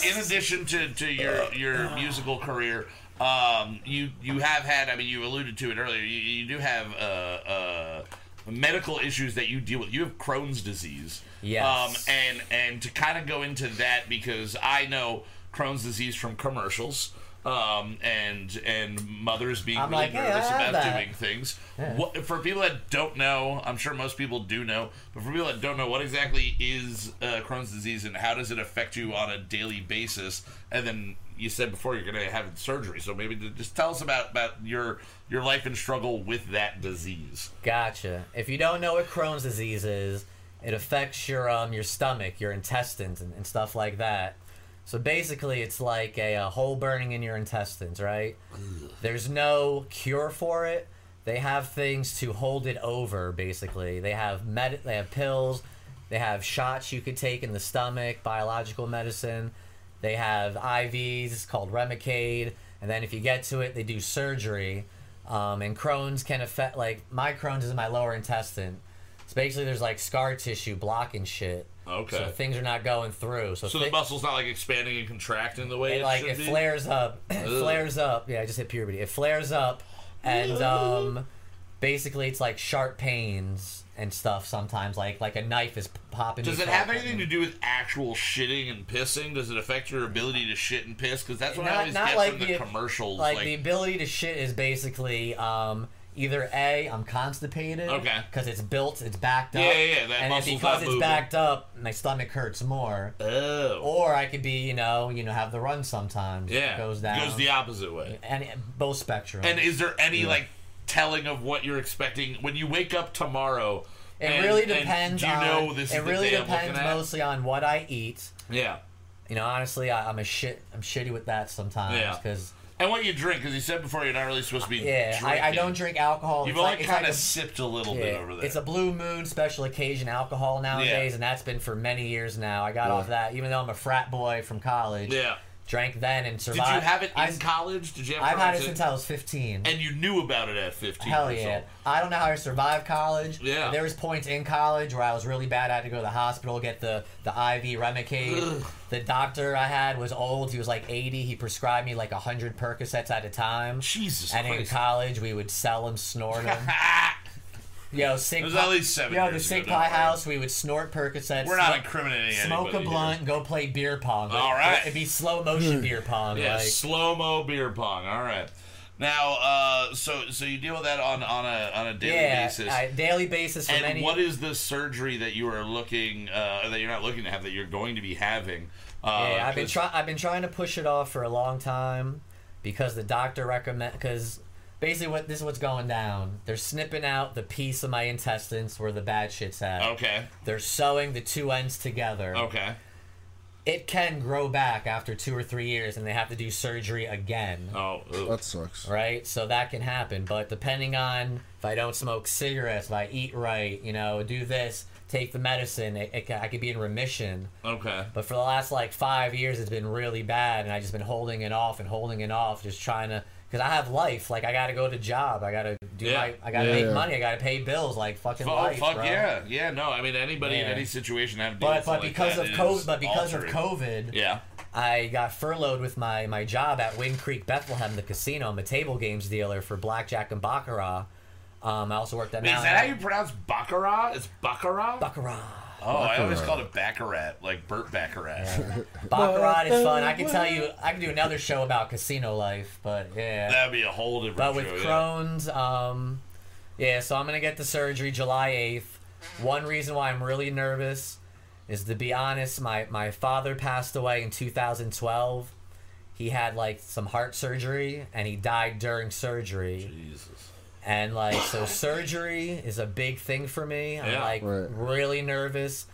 in addition to, to your your musical career, um, you you have had. I mean, you alluded to it earlier. You, you do have uh, uh, medical issues that you deal with. You have Crohn's disease. Yes. Um, and and to kind of go into that because I know Crohn's disease from commercials. Um, and and mothers being I'm really like, nervous have about that." doing things. What, for people that don't know, I'm sure most people do know, but for people that don't know, what exactly is uh, Crohn's disease and how does it affect you on a daily basis? And then you said before you're going to have surgery, so maybe just tell us about, about your your life and struggle with that disease. Gotcha. If you don't know what Crohn's disease is, it affects your um your stomach, your intestines, and, and stuff like that. So basically, it's like a, a hole burning in your intestines, right? There's no cure for it. They have things to hold it over. Basically, they have med- they have pills, they have shots you could take in the stomach, biological medicine. They have IVs called Remicade, and then if you get to it, they do surgery. Um, and Crohn's can affect like my Crohn's is in my lower intestine. So basically, there's like scar tissue blocking shit. Okay. So things are not going through. So, So the muscle's not like expanding and contracting the way it, it like it be? flares up. it flares up. Yeah, I just hit puberty. It flares up, and um, basically it's like sharp pains and stuff sometimes like like a knife is popping Does it have anything to do with actual shitting and pissing? Does it affect your ability to shit and piss? Because that's what I Not- always not get like from the, the- commercials. like, Like, the ability to shit is basically um either a i'm constipated Okay. because it's built it's backed up Yeah, yeah, yeah, and because it's moving. backed up my stomach hurts more oh, or i could be you know you know have the run sometimes yeah, it goes down Goes the opposite way. and both spectrum And is there any like telling of what you're expecting when you wake up tomorrow? It and- really depends. You on, know this It really depends mostly on what I eat. Yeah. You know, honestly, I, I'm a shit. I'm shitty with that sometimes Yeah. because And what you drink, because you said before you're not really supposed to be. yeah, I, I don't drink alcohol. You've It's only like- kind of a- sipped a little bit over there. It's a blue moon special occasion alcohol nowadays, Yeah. and that's been for many years now. I got off that, even though I'm a frat boy from college. yeah. Drank then and survived. Did you have it in I, college? Did you have I've had it since I was 15. And you knew about it at 15. Hell yeah! so. I don't know how I survived college. Yeah. There was points in college where I was really bad. I had to go to the hospital get the the IV Remicade. The doctor I had was old. He was like 80. He prescribed me like 100 Percocets at a time. Jesus And in college, we would sell them, snort them. Yo, sick. It was Pi- at least seven Yo, the years sick ago, don't pie worry. house. We would snort Percocets. We're not smoke- incriminating Smoke a anybody here. blunt and go play beer pong. All right. It'd be slow motion beer pong. Yeah, like, slow mo beer pong. All right. Now, uh, so so you deal with that on on a on a daily yeah, basis. I- daily basis for and many. what is the surgery that you are looking uh, that you're not looking to have that you're going to be having? Uh, Yeah, I've been trying. I've been trying to push it off for a long time because the doctor recommend. Because basically, what this is what's going down. They're snipping out the piece of my intestines where the bad shit's at. Okay. They're sewing the two ends together. Okay. It can grow back after two or three years, and they have to do surgery again. Oh. ugh. That sucks. Right, so that can happen, but depending on if I don't smoke cigarettes, if I eat right, you know, do this, take the medicine, it, it, I could be in remission. Okay. But for the last like five years, it's been really bad, and I just been holding it off and holding it off, just trying to. Because I have life, like I gotta go to job, I gotta do Yeah. my, I gotta Yeah, make money, I gotta pay bills, like fucking Oh life, fuck bro. yeah, yeah. No, I mean anybody in any situation have to But but because like of COVID, but because altering. of COVID, Yeah. I got furloughed with my, my job at Wind Creek Bethlehem, the casino. I'm a table games dealer for blackjack and baccarat. Um, I also worked at Wait, is Mount- that how you pronounce baccarat? It's baccarat. baccarat. Oh, I always called it baccarat, like Burt Bacharach. Baccarat is fun. I can tell you, I can do another show about casino life, but yeah. That'd be a whole different But with show. yeah. Crohn's, um, yeah, so I'm gonna get the surgery July 8th. One reason why I'm really nervous is to be honest, my my father passed away in 2012. He had like some heart surgery and he died during surgery. Jesus. And like so surgery is a big thing for me. I'm Yeah. like Right. really nervous.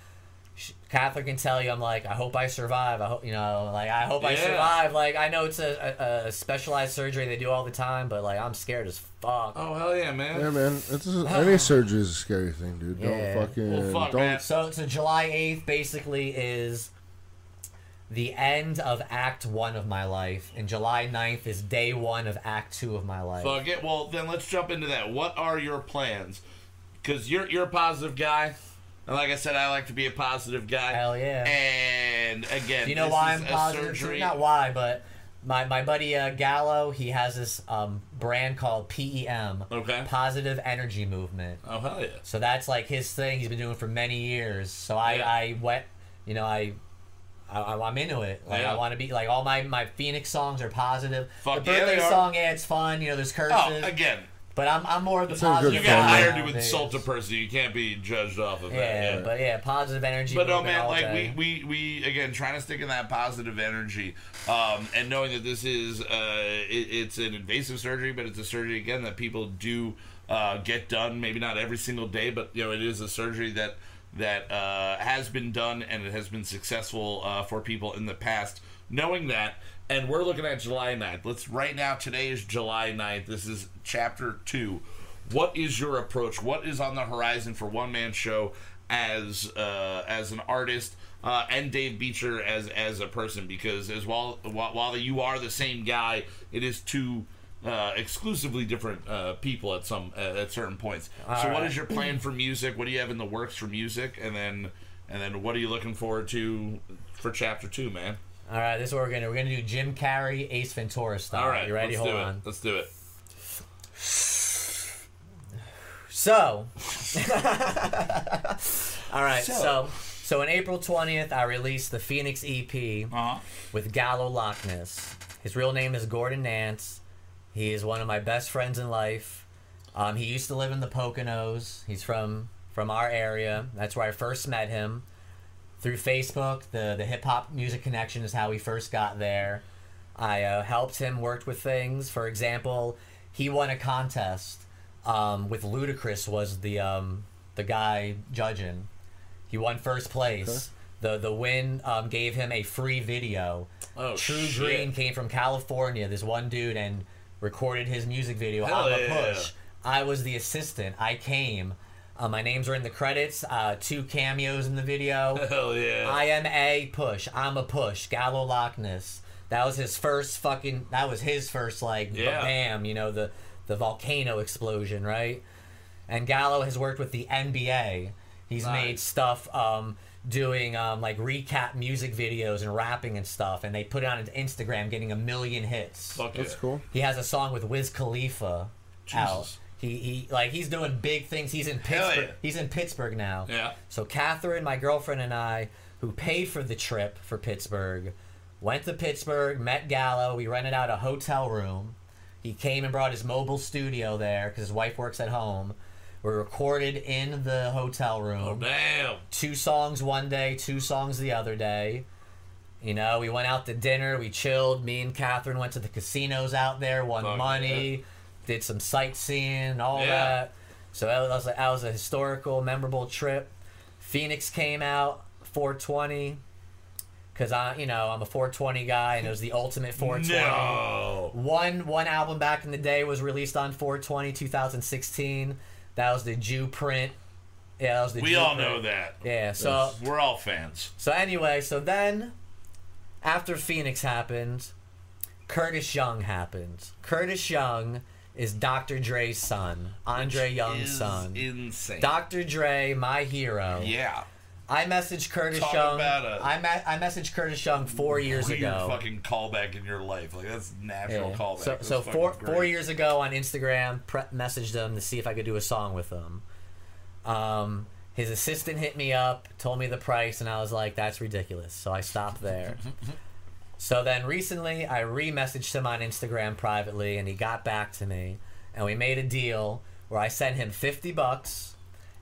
Catherine can tell you I'm like I hope I survive. I hope you know like I hope I survive. Like I know it's a, a, a specialized surgery they do all the time, but like I'm scared as fuck. Oh hell yeah, man. Yeah, man. It's a, any surgery is a scary thing, dude. Don't Yeah. fucking Well, fuck, don't. man. So so July 8th basically is the end of Act One of my life, and July 9th is day one of Act Two of my life. Fuck it. Well, then let's jump into that. What are your plans? Because you're you're a positive guy, and like I said, I like to be a positive guy. Hell yeah. And again, Do you know this why is I'm a positive? Surgery. Not why, but my, my buddy uh, Gallo, he has this um, brand called PEM, Okay. Positive Energy Movement. Oh hell yeah. So that's like his thing. He's been doing for many years. So I, Yeah. I went, you know, I. I, I'm into it. Like Yeah. I want to be like all my, my Phoenix songs are positive. Fuck the yeah, birthday they are. song, yeah, it's fun. You know, there's curses. Oh, again, but I'm, I'm more of the positive. you got hired to insult a person. You can't be judged off of Yeah, that. Yeah. but yeah, positive energy. But no, movement man, all like day. we, we, we again trying to stick in that positive energy, um, and knowing that this is uh, it, it's an invasive surgery, but it's a surgery again that people do uh, get done. Maybe not every single day, but you know it is a surgery that that uh, has been done and it has been successful uh, for people in the past. Knowing that, and we're looking at July 9th. Let's right now. Today is July 9th. This is chapter two. What is your approach? What is on the horizon for One Man Show as uh, as an artist uh, and Dave Beecher as as a person? Because as while while, while you are the same guy, it is two uh, exclusively different uh, people at some uh, at certain points. so, what right. is your plan for music? What do you have in the works for music? And then and then what are you looking forward to for chapter two, man? All right, this is what we're gonna do. We're gonna do Jim Carrey, Ace Ventura style. All right, you ready? Let's Hold do on. it. Let's do it. So, all right. So. So, so, in April twentieth, I released the Phoenix EP Uh-huh. with Gallo Lockness. His real name is Gordon Nance. He is one of my best friends in life. Um, he used to live in the Poconos. He's from from our area. That's where I first met him through Facebook. The the hip hop music connection is how we first got there. I uh, helped him, worked with things. For example, he won a contest um, with Ludacris was the um, the guy judging. He won first place. The the win um, gave him a free video. Oh, True shit. Green came from California. This one dude and recorded his music video. Hell I'm a push. I was the assistant. I came. Uh, my names are in the credits. Uh, two cameos in the video. Hell yeah. I am a push. I'm a push. Gallo Lockness. That was his first fucking. That was his first like Yeah. bam. You know the the volcano explosion, right? And Gallo has worked with the NBA. He's Nice. made stuff um, doing um, like recap music videos and rapping and stuff, and they put it on his Instagram, getting a million hits. Fuck That's yeah. cool. He has a song with Wiz Khalifa out. Jesus. He he like he's doing big things. He's in Hell Pittsburgh. yeah. He's in Pittsburgh now. Yeah. So Catherine, my girlfriend, and I, who paid for the trip for Pittsburgh, went to Pittsburgh, met Gallo. We rented out a hotel room. He came and brought his mobile studio there because his wife works at home. We recorded in the hotel room Oh damn. two songs one day, two songs the other day. You know, we went out to dinner, we chilled. Me and Catherine went to the casinos out there, won Fuck money, did some sightseeing, all Yeah. that. So that was, that was a historical, memorable trip. Phoenix came out 420 because I, you know, I'm a 420 guy, and it was the ultimate 420. No. One one album back in the day was released on 420 2016. That was the Jew print. Yeah, that was the We Jew all print. know that. Yeah, so We're all fans. so anyway, so then after Phoenix happened, Curtis Young happened. Curtis Young is Dr. Dre's son, Andre Young's Is son. Insane. Dr. Dre, my hero. yeah. I messaged Curtis Talk Young. I me- I messaged Curtis Young four years Weird ago. fucking callback in your life. Like that's natural Yeah. callback. So, That's so four great. four years ago on Instagram, pre- messaged him to see if I could do a song with him. Um, his assistant hit me up, told me the price, and I was like, "That's ridiculous." So I stopped there. so then recently, I re-messaged him on Instagram privately, and he got back to me, and we made a deal where I sent him fifty bucks,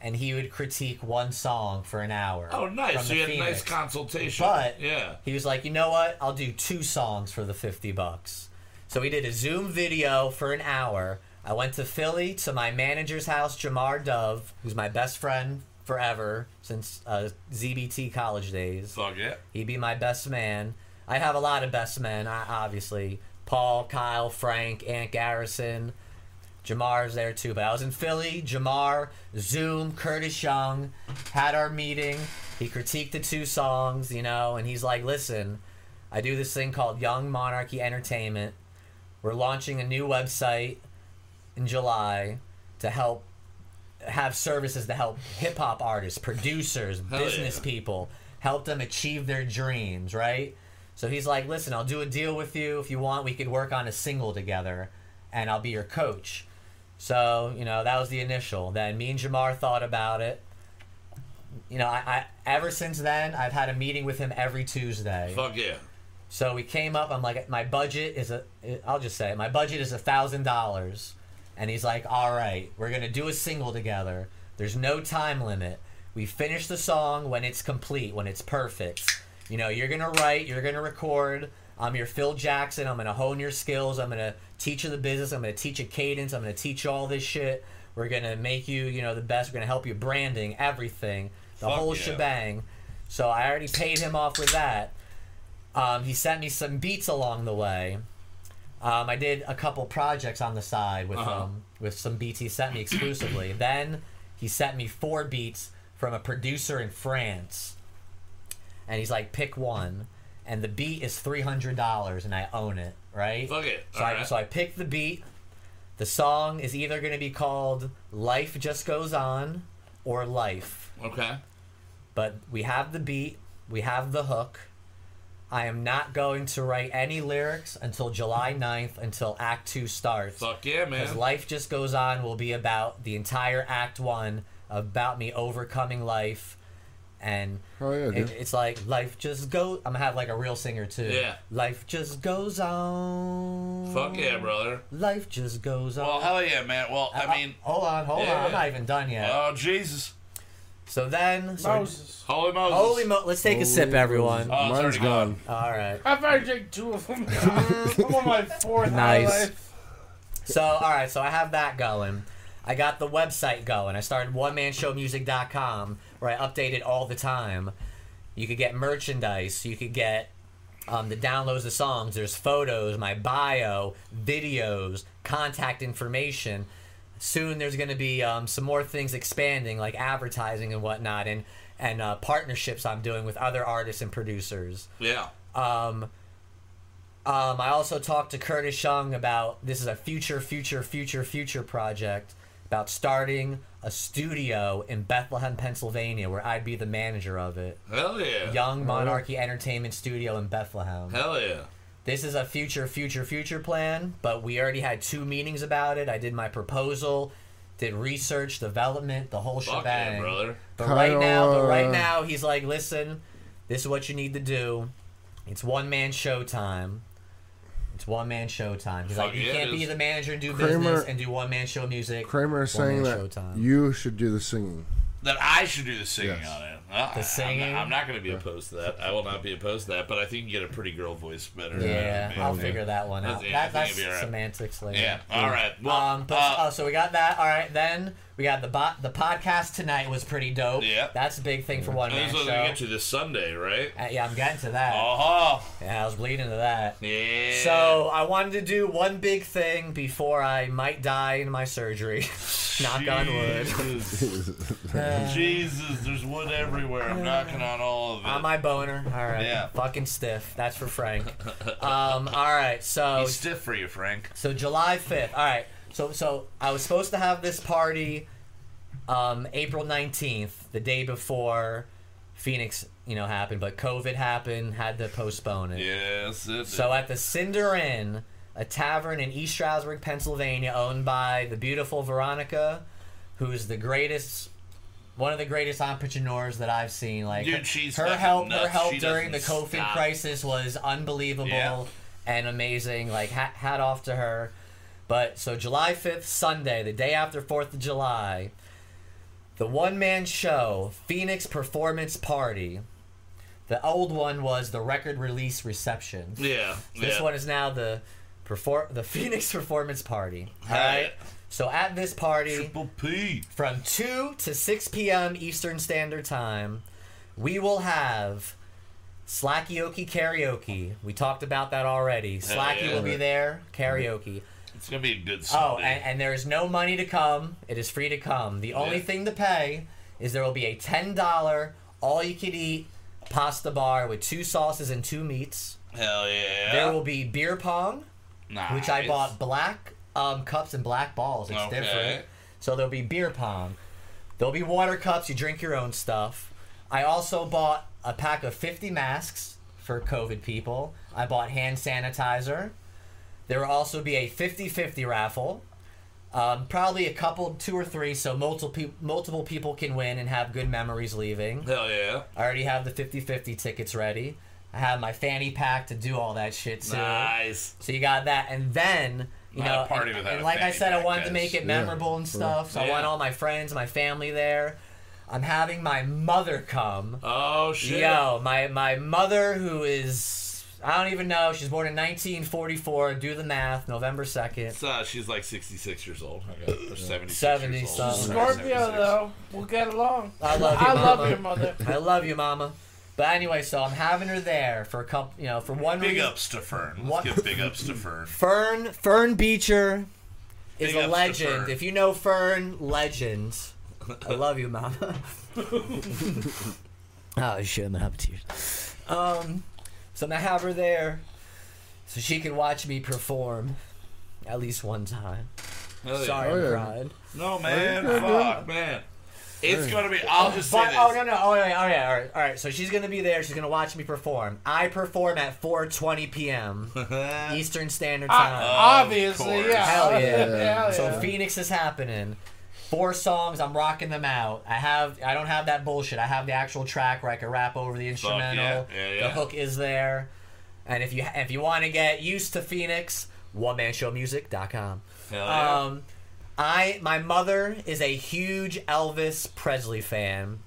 and he would critique one song for an hour. Oh, nice. So you had a nice consultation. But yeah. he was like, you know what? I'll do two songs for the 50 bucks. So we did a Zoom video for an hour. I went to Philly to my manager's house, Jamar Dove, who's my best friend forever since uh, ZBT college days. Fuck yeah. He'd be my best man. I have a lot of best men, I- obviously. Paul, Kyle, Frank, Ant Garrison. Jamar's there too. But I was in Philly. Jamar, Zoom, Curtis Young had our meeting. He critiqued the two songs, you know, and he's like, listen, I do this thing called Young Monarchy Entertainment. We're launching a new website in July to help have services to help hip hop artists, producers, Hell business yeah. people, help them achieve their dreams, right? So he's like, listen, I'll do a deal with you. If you want, we could work on a single together, and I'll be your coach. So, you know, that was the initial. Then me and Jamar thought about it. You know, I, I ever since then, I've had a meeting with him every Tuesday. Fuck yeah. So we came up. I'm like, my budget is a. I'll just say, it, my budget is a thousand dollars, and he's like, all right, we're gonna do a single together. There's no time limit. We finish the song when it's complete, when it's perfect. You know, you're gonna write, you're gonna record. I'm your Phil Jackson. I'm gonna hone your skills. I'm gonna teach you the business. I'm gonna teach you cadence. I'm gonna teach you all this shit. We're gonna make you, you know, the best. We're gonna help you branding, everything, the Fuck whole yeah. shebang. So I already paid him off with that. Um, he sent me some beats along the way. Um, I did a couple projects on the side with Uh-huh. um, with some beats he sent me exclusively. then he sent me four beats from a producer in France, and he's like, "Pick one." And the beat is three hundred dollars, and I own it. Right? Fuck it. So I, so I picked the beat. The song is either going to be called "Life Just Goes On" or "Life." Okay. but we have the beat, we have the hook. I am not going to write any lyrics until July 9th until Act 2 starts. Fuck yeah, man. Because. Life Just Goes On will be about the entire Act 1, about me overcoming life. And Oh yeah, it, it's like life just goes. I'm gonna have like a real singer too. Yeah. Life just goes on. Fuck yeah, brother. Life just goes on. Well, hell yeah, man. Well, Uh, I mean, hold on, hold yeah. on. I'm not even done yet. oh Jesus, so then, so- Moses. holy Moses. holy mo! Let's take a sip, everyone. Oh, it's Mine's already gone. All right. I've already drank two of them. I'm on my fourth Nice. High Life. So, all right, so I have that going. I got the website going. I started onemanshowmusic.com where I update it all the time. You could get merchandise. You could get um, the downloads of songs. There's photos, my bio, videos, contact information. Soon there's going to be um, some more things expanding, like advertising and whatnot, and and uh, partnerships I'm doing with other artists and producers. Yeah. Um, um, I also talked to Curtis Young about this is a future, future, future, future project about starting a studio in Bethlehem, Pennsylvania, where I'd be the manager of it. Hell yeah. Young Monarchy Entertainment Studio in Bethlehem. Hell yeah. This is a future, future, future plan, but we already had two meetings about it. I did my proposal, did research, development, the whole Fuck shebang. yeah, brother. But right now, but right now, he's like, listen, this is what you need to do. It's one man show time. It's one man show time. He's like, Fuck you yeah, can't be is. the manager and do Kramer- business and do one man show music. Kramer is saying one-man that showtime. you should do the singing. That I should do the singing Yes. on it. Uh, The singing? I'm not, I'm not going to be opposed to that. I will not be opposed to that. But I think you get a pretty girl voice better. Yeah, than me. I'll figure that one out. That's- yeah, I that, think that's it'll be all right. semantics later. Yeah. All right. Well, um, but uh, oh, so we got that. All right, then we got the bo- the podcast tonight was pretty dope. Yeah. that's a big thing for one man show. get to this Sunday, right? Uh, yeah, I'm getting to that. Oh, Yeah, I was bleeding to that. yeah. So I wanted to do one big thing before I might die in my surgery. Knock on wood. Jesus. Jesus, there's wood everywhere. I'm knocking on all of it. On my boner. All right. Yeah. Fucking stiff. That's for Frank. Um. All right. So He's stiff for you, Frank. so July fifth. All right. So so I was supposed to have this party, um, April nineteenth, the day before Phoenix, you know, happened, but COVID happened, had to postpone it. Yes, it So at the Cinder Inn, a tavern in East Stroudsburg, Pennsylvania, owned by the beautiful Veronica, who's the greatest, one of the greatest entrepreneurs that I've seen. Like Dude, she's her fucking help, her help She during the COVID stop. crisis was unbelievable Yeah. and amazing. Like hat, hat off to her. But so July fifth, Sunday, the day after Fourth of July. The one man show, Phoenix Performance Party. The old one was the record release reception. Yeah. This yeah. one is now the perform the Phoenix Performance Party. All Right. right. So at this party, Triple P. from two to six p.m. Eastern Standard Time, we will have Slackyoki karaoke. We talked about that already. Slacky yeah. will be there. Karaoke. It's gonna be a good Oh, and, and there is no money to come. It is free to come. The only Yeah. thing to pay is there will be a ten dollar all you can eat pasta bar with two sauces and two meats. Hell yeah. There will be beer pong, nice. which I bought black um, cups and black balls. It's Okay. different. So there'll be beer pong. There'll be water cups. You drink your own stuff. I also bought a pack of 50 masks for COVID people. I bought hand sanitizer. There will also be a 50-50 raffle. Um, probably a couple, two or three, so multiple peop multiple people can win and have good memories leaving. Hell yeah. I already have the 50-50 tickets ready. I have my fanny pack to do all that shit too. Nice. So you got that, and then you Not know, party and, without and like I said, I wanted to make it memorable and stuff. So I want all my friends, my family there. I'm having my mother come. Oh shit. Yo, my my mother who is I don't even know. She's born in 1944. Do the math. November 2nd. It's, uh, she's like 66 years old. Okay. Or 76 70 years old. something. Scorpio, 76. though, we'll get along. I love you, I mama. love your mother. I love you, mama. But anyway, so I'm having her there for a couple, you know, for one Big reason. ups to Fern. Let's What- give big ups to Fern. Fern Fern Beecher is Big a to legend. Fern. If you know Fern, legend. I love you, mama. oh shit, I'm gonna have tears. Um, so I'm gonna have her there, so she can watch me perform, at least one time. Hell. Sorry, Oh, I'm yeah. crying. No man. good, Fuck man. It's gonna be. I'll just say But, this. oh no no oh yeah oh yeah all right all right so she's gonna be there she's gonna watch me perform I perform at 4:20 p.m. Eastern Standard Uh, Time obviously, yeah. Hell yeah. Hell so. Phoenix is happening four songs I'm rocking them out I have I don't have that bullshit I have the actual track where I can rap over the instrumental yeah. Yeah, the hook is there and if you if you want to get used to Phoenix onemanshowmusic.com Hell yeah. um, I my mother is a huge Elvis Presley fan.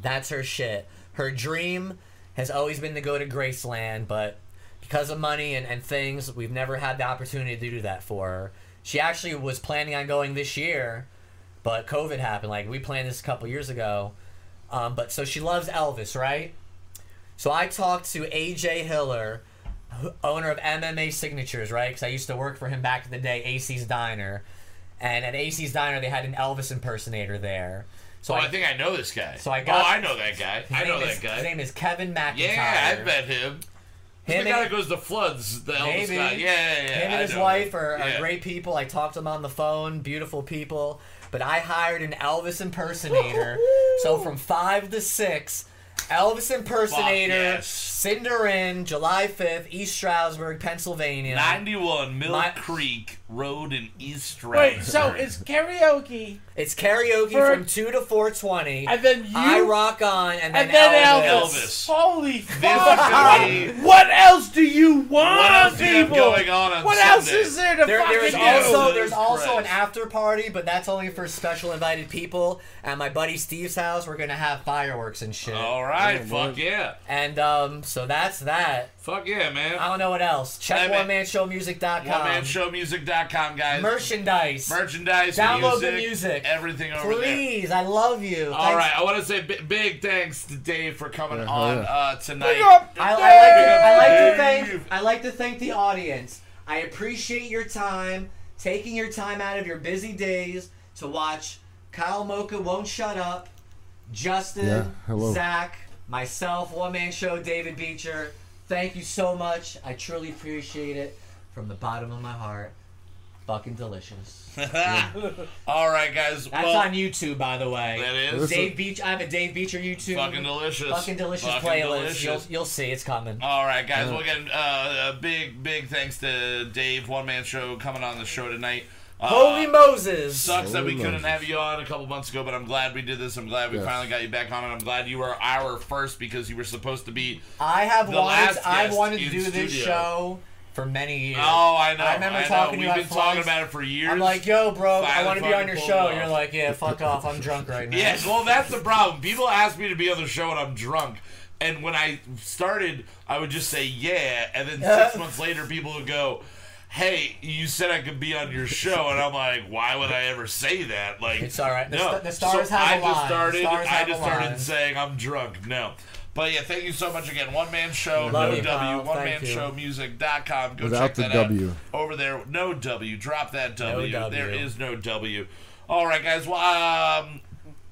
That's her shit. Her dream has always been to go to Graceland, but because of money and, and things, we've never had the opportunity to do that for her. She actually was planning on going this year, but COVID happened. Like we planned this a couple years ago. Um, but so she loves Elvis, right? So I talked to AJ Hiller, owner of MMA Signatures, right? Because I used to work for him back in the day, AC's Diner. And at AC's Diner, they had an Elvis impersonator there. So oh, I, think I know this guy. So I got- Oh, I know that guy. I know that guy. His name is Kevin McIntyre. yeah, I met him. He's Him the guy that goes to floods. The Elvis Maybe. guy. Yeah, yeah, yeah. Him I and his wife him. are, are Yeah. great people. I talked to them on the phone, beautiful people. But I hired an Elvis impersonator. so from five to six, Elvis impersonator, yes. Cinderin, July 5th, East Stroudsburg, Pennsylvania. 91 Mill My- Creek Road in East Wait, so it's karaoke, It's karaoke For- from 2 to 420. and then you, I rock on, and then, and then Elvis. Elvis. Elvis. Holy fuck! gonna What else do you want, What else do you have people? going on on what else is there to There, fucking there's do? also there's also an after party, but that's only for special invited people. At my buddy Steve's house, we're gonna have fireworks and shit. All right, Oh, fuck boy. yeah. And um, so that's that. Fuck yeah, man. I don't know what else. Check Hey, man. OneManShowMusic.com. OneManShowMusic.com, guys. Merchandise. Merchandise, Download the music, music. everything over there. Please, I love you. All right, I want to say big, big thanks to Dave for coming Yeah, on yeah. uh, tonight. Big up I, I like to, I like to thank I like to thank the audience. I appreciate your time, taking your time out of your busy days to watch Kyle Mocha won't shut up, Justin, Yeah, hello. Zach, myself, one man show, David Beecher. Thank you so much. I truly appreciate it from the bottom of my heart. Fucking delicious. All right, guys. That's well, on YouTube, by the way. that is Dave Beach. I have a Dave Beecher YouTube. fucking delicious. Fucking delicious Fucking playlist. delicious. You'll you'll see it's coming. All right, guys. Well, again, uh, a big, big thanks to Dave, One Man Show, coming on the show tonight. Uh, Holy Moses! Sucks that we Holy couldn't Moses. have you on a couple months ago, but I'm glad we did this. I'm glad we Yes. finally got you back on, and I'm glad you were our first because you were supposed to be. I have The wanted. last I've guest wanted to in do this studio. show for many years. Oh, I know. I remember know. talking to We've been at talking Flies. about it for years. I'm like, yo, bro, I Finally want to be on your pulled show. it You're like, yeah, fuck off. I'm drunk right now. Yeah, well, that's the problem. People ask me to be on the show and I'm drunk. And when I started, I would just say yeah. And then six months later, people would go, hey, you said I could be on your show. And I'm like, why would I ever say that? Like, It's all right. The no. sta- the stars so have I a just line. started, I just started line. saying I'm drunk. No. But yeah, thank you so much again. One man show, Love no you, W, pal. one Thank man you. show music.com. Go Without check the that W. out over there. No W. Drop that W. W. There is no W. All right, guys. Well, um,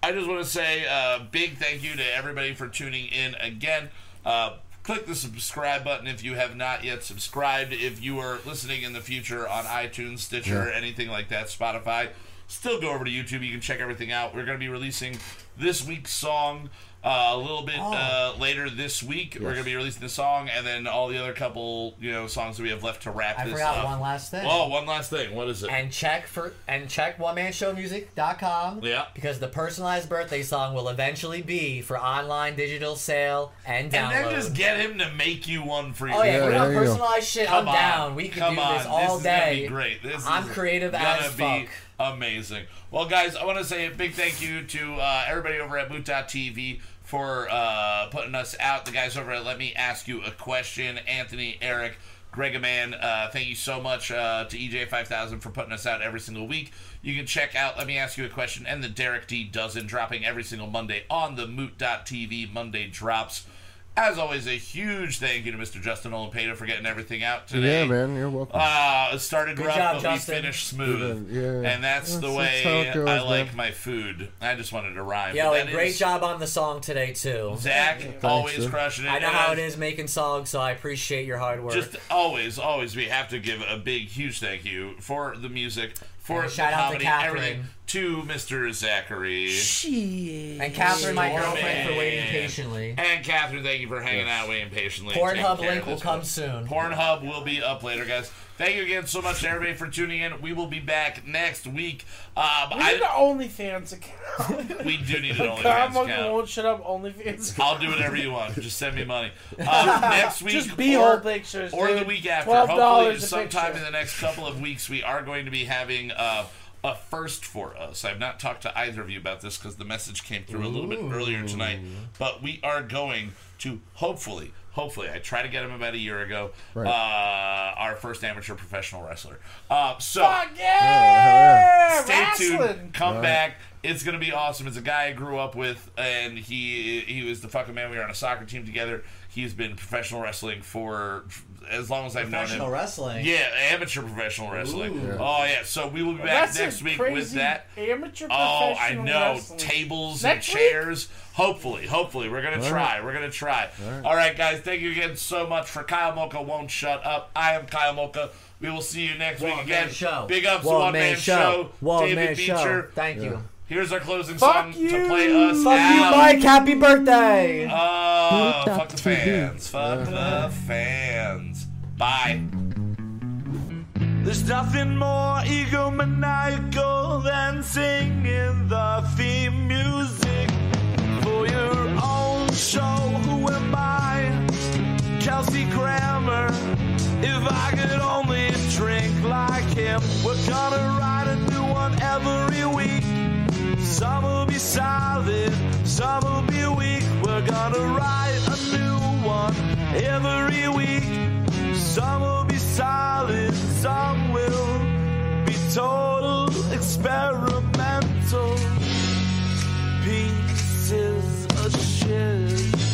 I just want to say a big thank you to everybody for tuning in again. Uh, click the subscribe button if you have not yet subscribed. If you are listening in the future on iTunes, Stitcher, Yeah. anything like that, Spotify, still go over to YouTube. You can check everything out. We're going to be releasing this week's song. Uh, a little bit Oh. uh, later this week, we're gonna be releasing the song, and then all the other couple, you know, songs that we have left to wrap I this forgot up. one last thing. Oh, one last thing. What is it? And check for and check onemanshowmusic.com. Yeah. Because the personalized birthday song will eventually be for online digital sale and download. and then just get him to make you one for you. Oh yeah, Yeah, we're there on you personalized shit. Come I'm on. down. We can Come do on. this all is day. Be great. This I'm is creative gonna as be fuck. Amazing. Well, guys, I want to say a big thank you to uh, everybody over at Moot.tv for uh, putting us out. The guys over at Let Me Ask You a Question, Anthony, Eric, Gregaman, uh, thank you so much uh, to EJ5000 for putting us out every single week. You can check out Let Me Ask You a Question and the Derek D Dozen dropping every single Monday on the Moot.tv Monday drops. As always, a huge thank you to Mr. Justin Olimpeda for getting everything out today. Yeah, man, you're welcome. Uh, it started Good rough, job, but Justin. we finished smooth. Yeah, yeah. And that's, the way that's goes, I man. like my food. I just wanted to rhyme. Yeah, But and great is- job on the song today too. Zach, always sir. crushing it. I know And how it is making songs, so I appreciate your hard work. Just always, always, we have to give a big, huge thank you for the music, for the shout out to comedy, everything to Mr. Zachary. Shit. And Catherine, my Stormy. girlfriend, for waiting patiently. And Catherine, thank you for hanging out, waiting patiently. Pornhub link will come one. soon. Pornhub will be up later, guys. Thank you again so much, everybody, for tuning in. We will be back next week. Um, We need an I, OnlyFans account. we do need an God, OnlyFans Monkey account. won't shut up. OnlyFans. I'll do whatever you want. Just send me money. Um, next week, Just be or, beehole pictures, or the week after. $12 Hopefully, a sometime picture. in the next couple of weeks, we are going to be having uh, a first for us. I've not talked to either of you about this because the message came through a little bit earlier tonight. But we are going to hopefully. Hopefully, I tried to get him about a year ago. Right. Uh, our first amateur professional wrestler. Uh, so Fuck yeah! stay Wrestling. tuned. Come back. It's gonna be awesome. It's a guy I grew up with, and he he was the fucking man. We were on a soccer team together. He's been professional wrestling for as long as I've known him. Professional wrestling. Yeah, amateur professional wrestling. Ooh. Oh yeah. So we will be back That's next a week crazy with that. Amateur professional Oh, I know. wrestling. Tables Next and week? chairs. Hopefully, hopefully. We're going to try. We're going to try. All right. guys. Thank you again so much for Kyle Mocha Won't Shut Up. I am Kyle Mocha. We will see you next week again. man show. Big ups to One One Man, man Show. show. One David man Beecher. show. Thank you. Here's our closing Fuck song you. to play us Fuck you. Mike. Happy birthday. Oh, fuck the fans. Fuck the fans. Bye. There's nothing more egomaniacal than singing the theme music for your own show. Who am I? Kelsey Grammer. If I could only drink like him, we're gonna write a new one every week. Some will be solid, some will be weak. We're gonna write a new one every week. Some will be solid, some will be total experimental pieces of shit.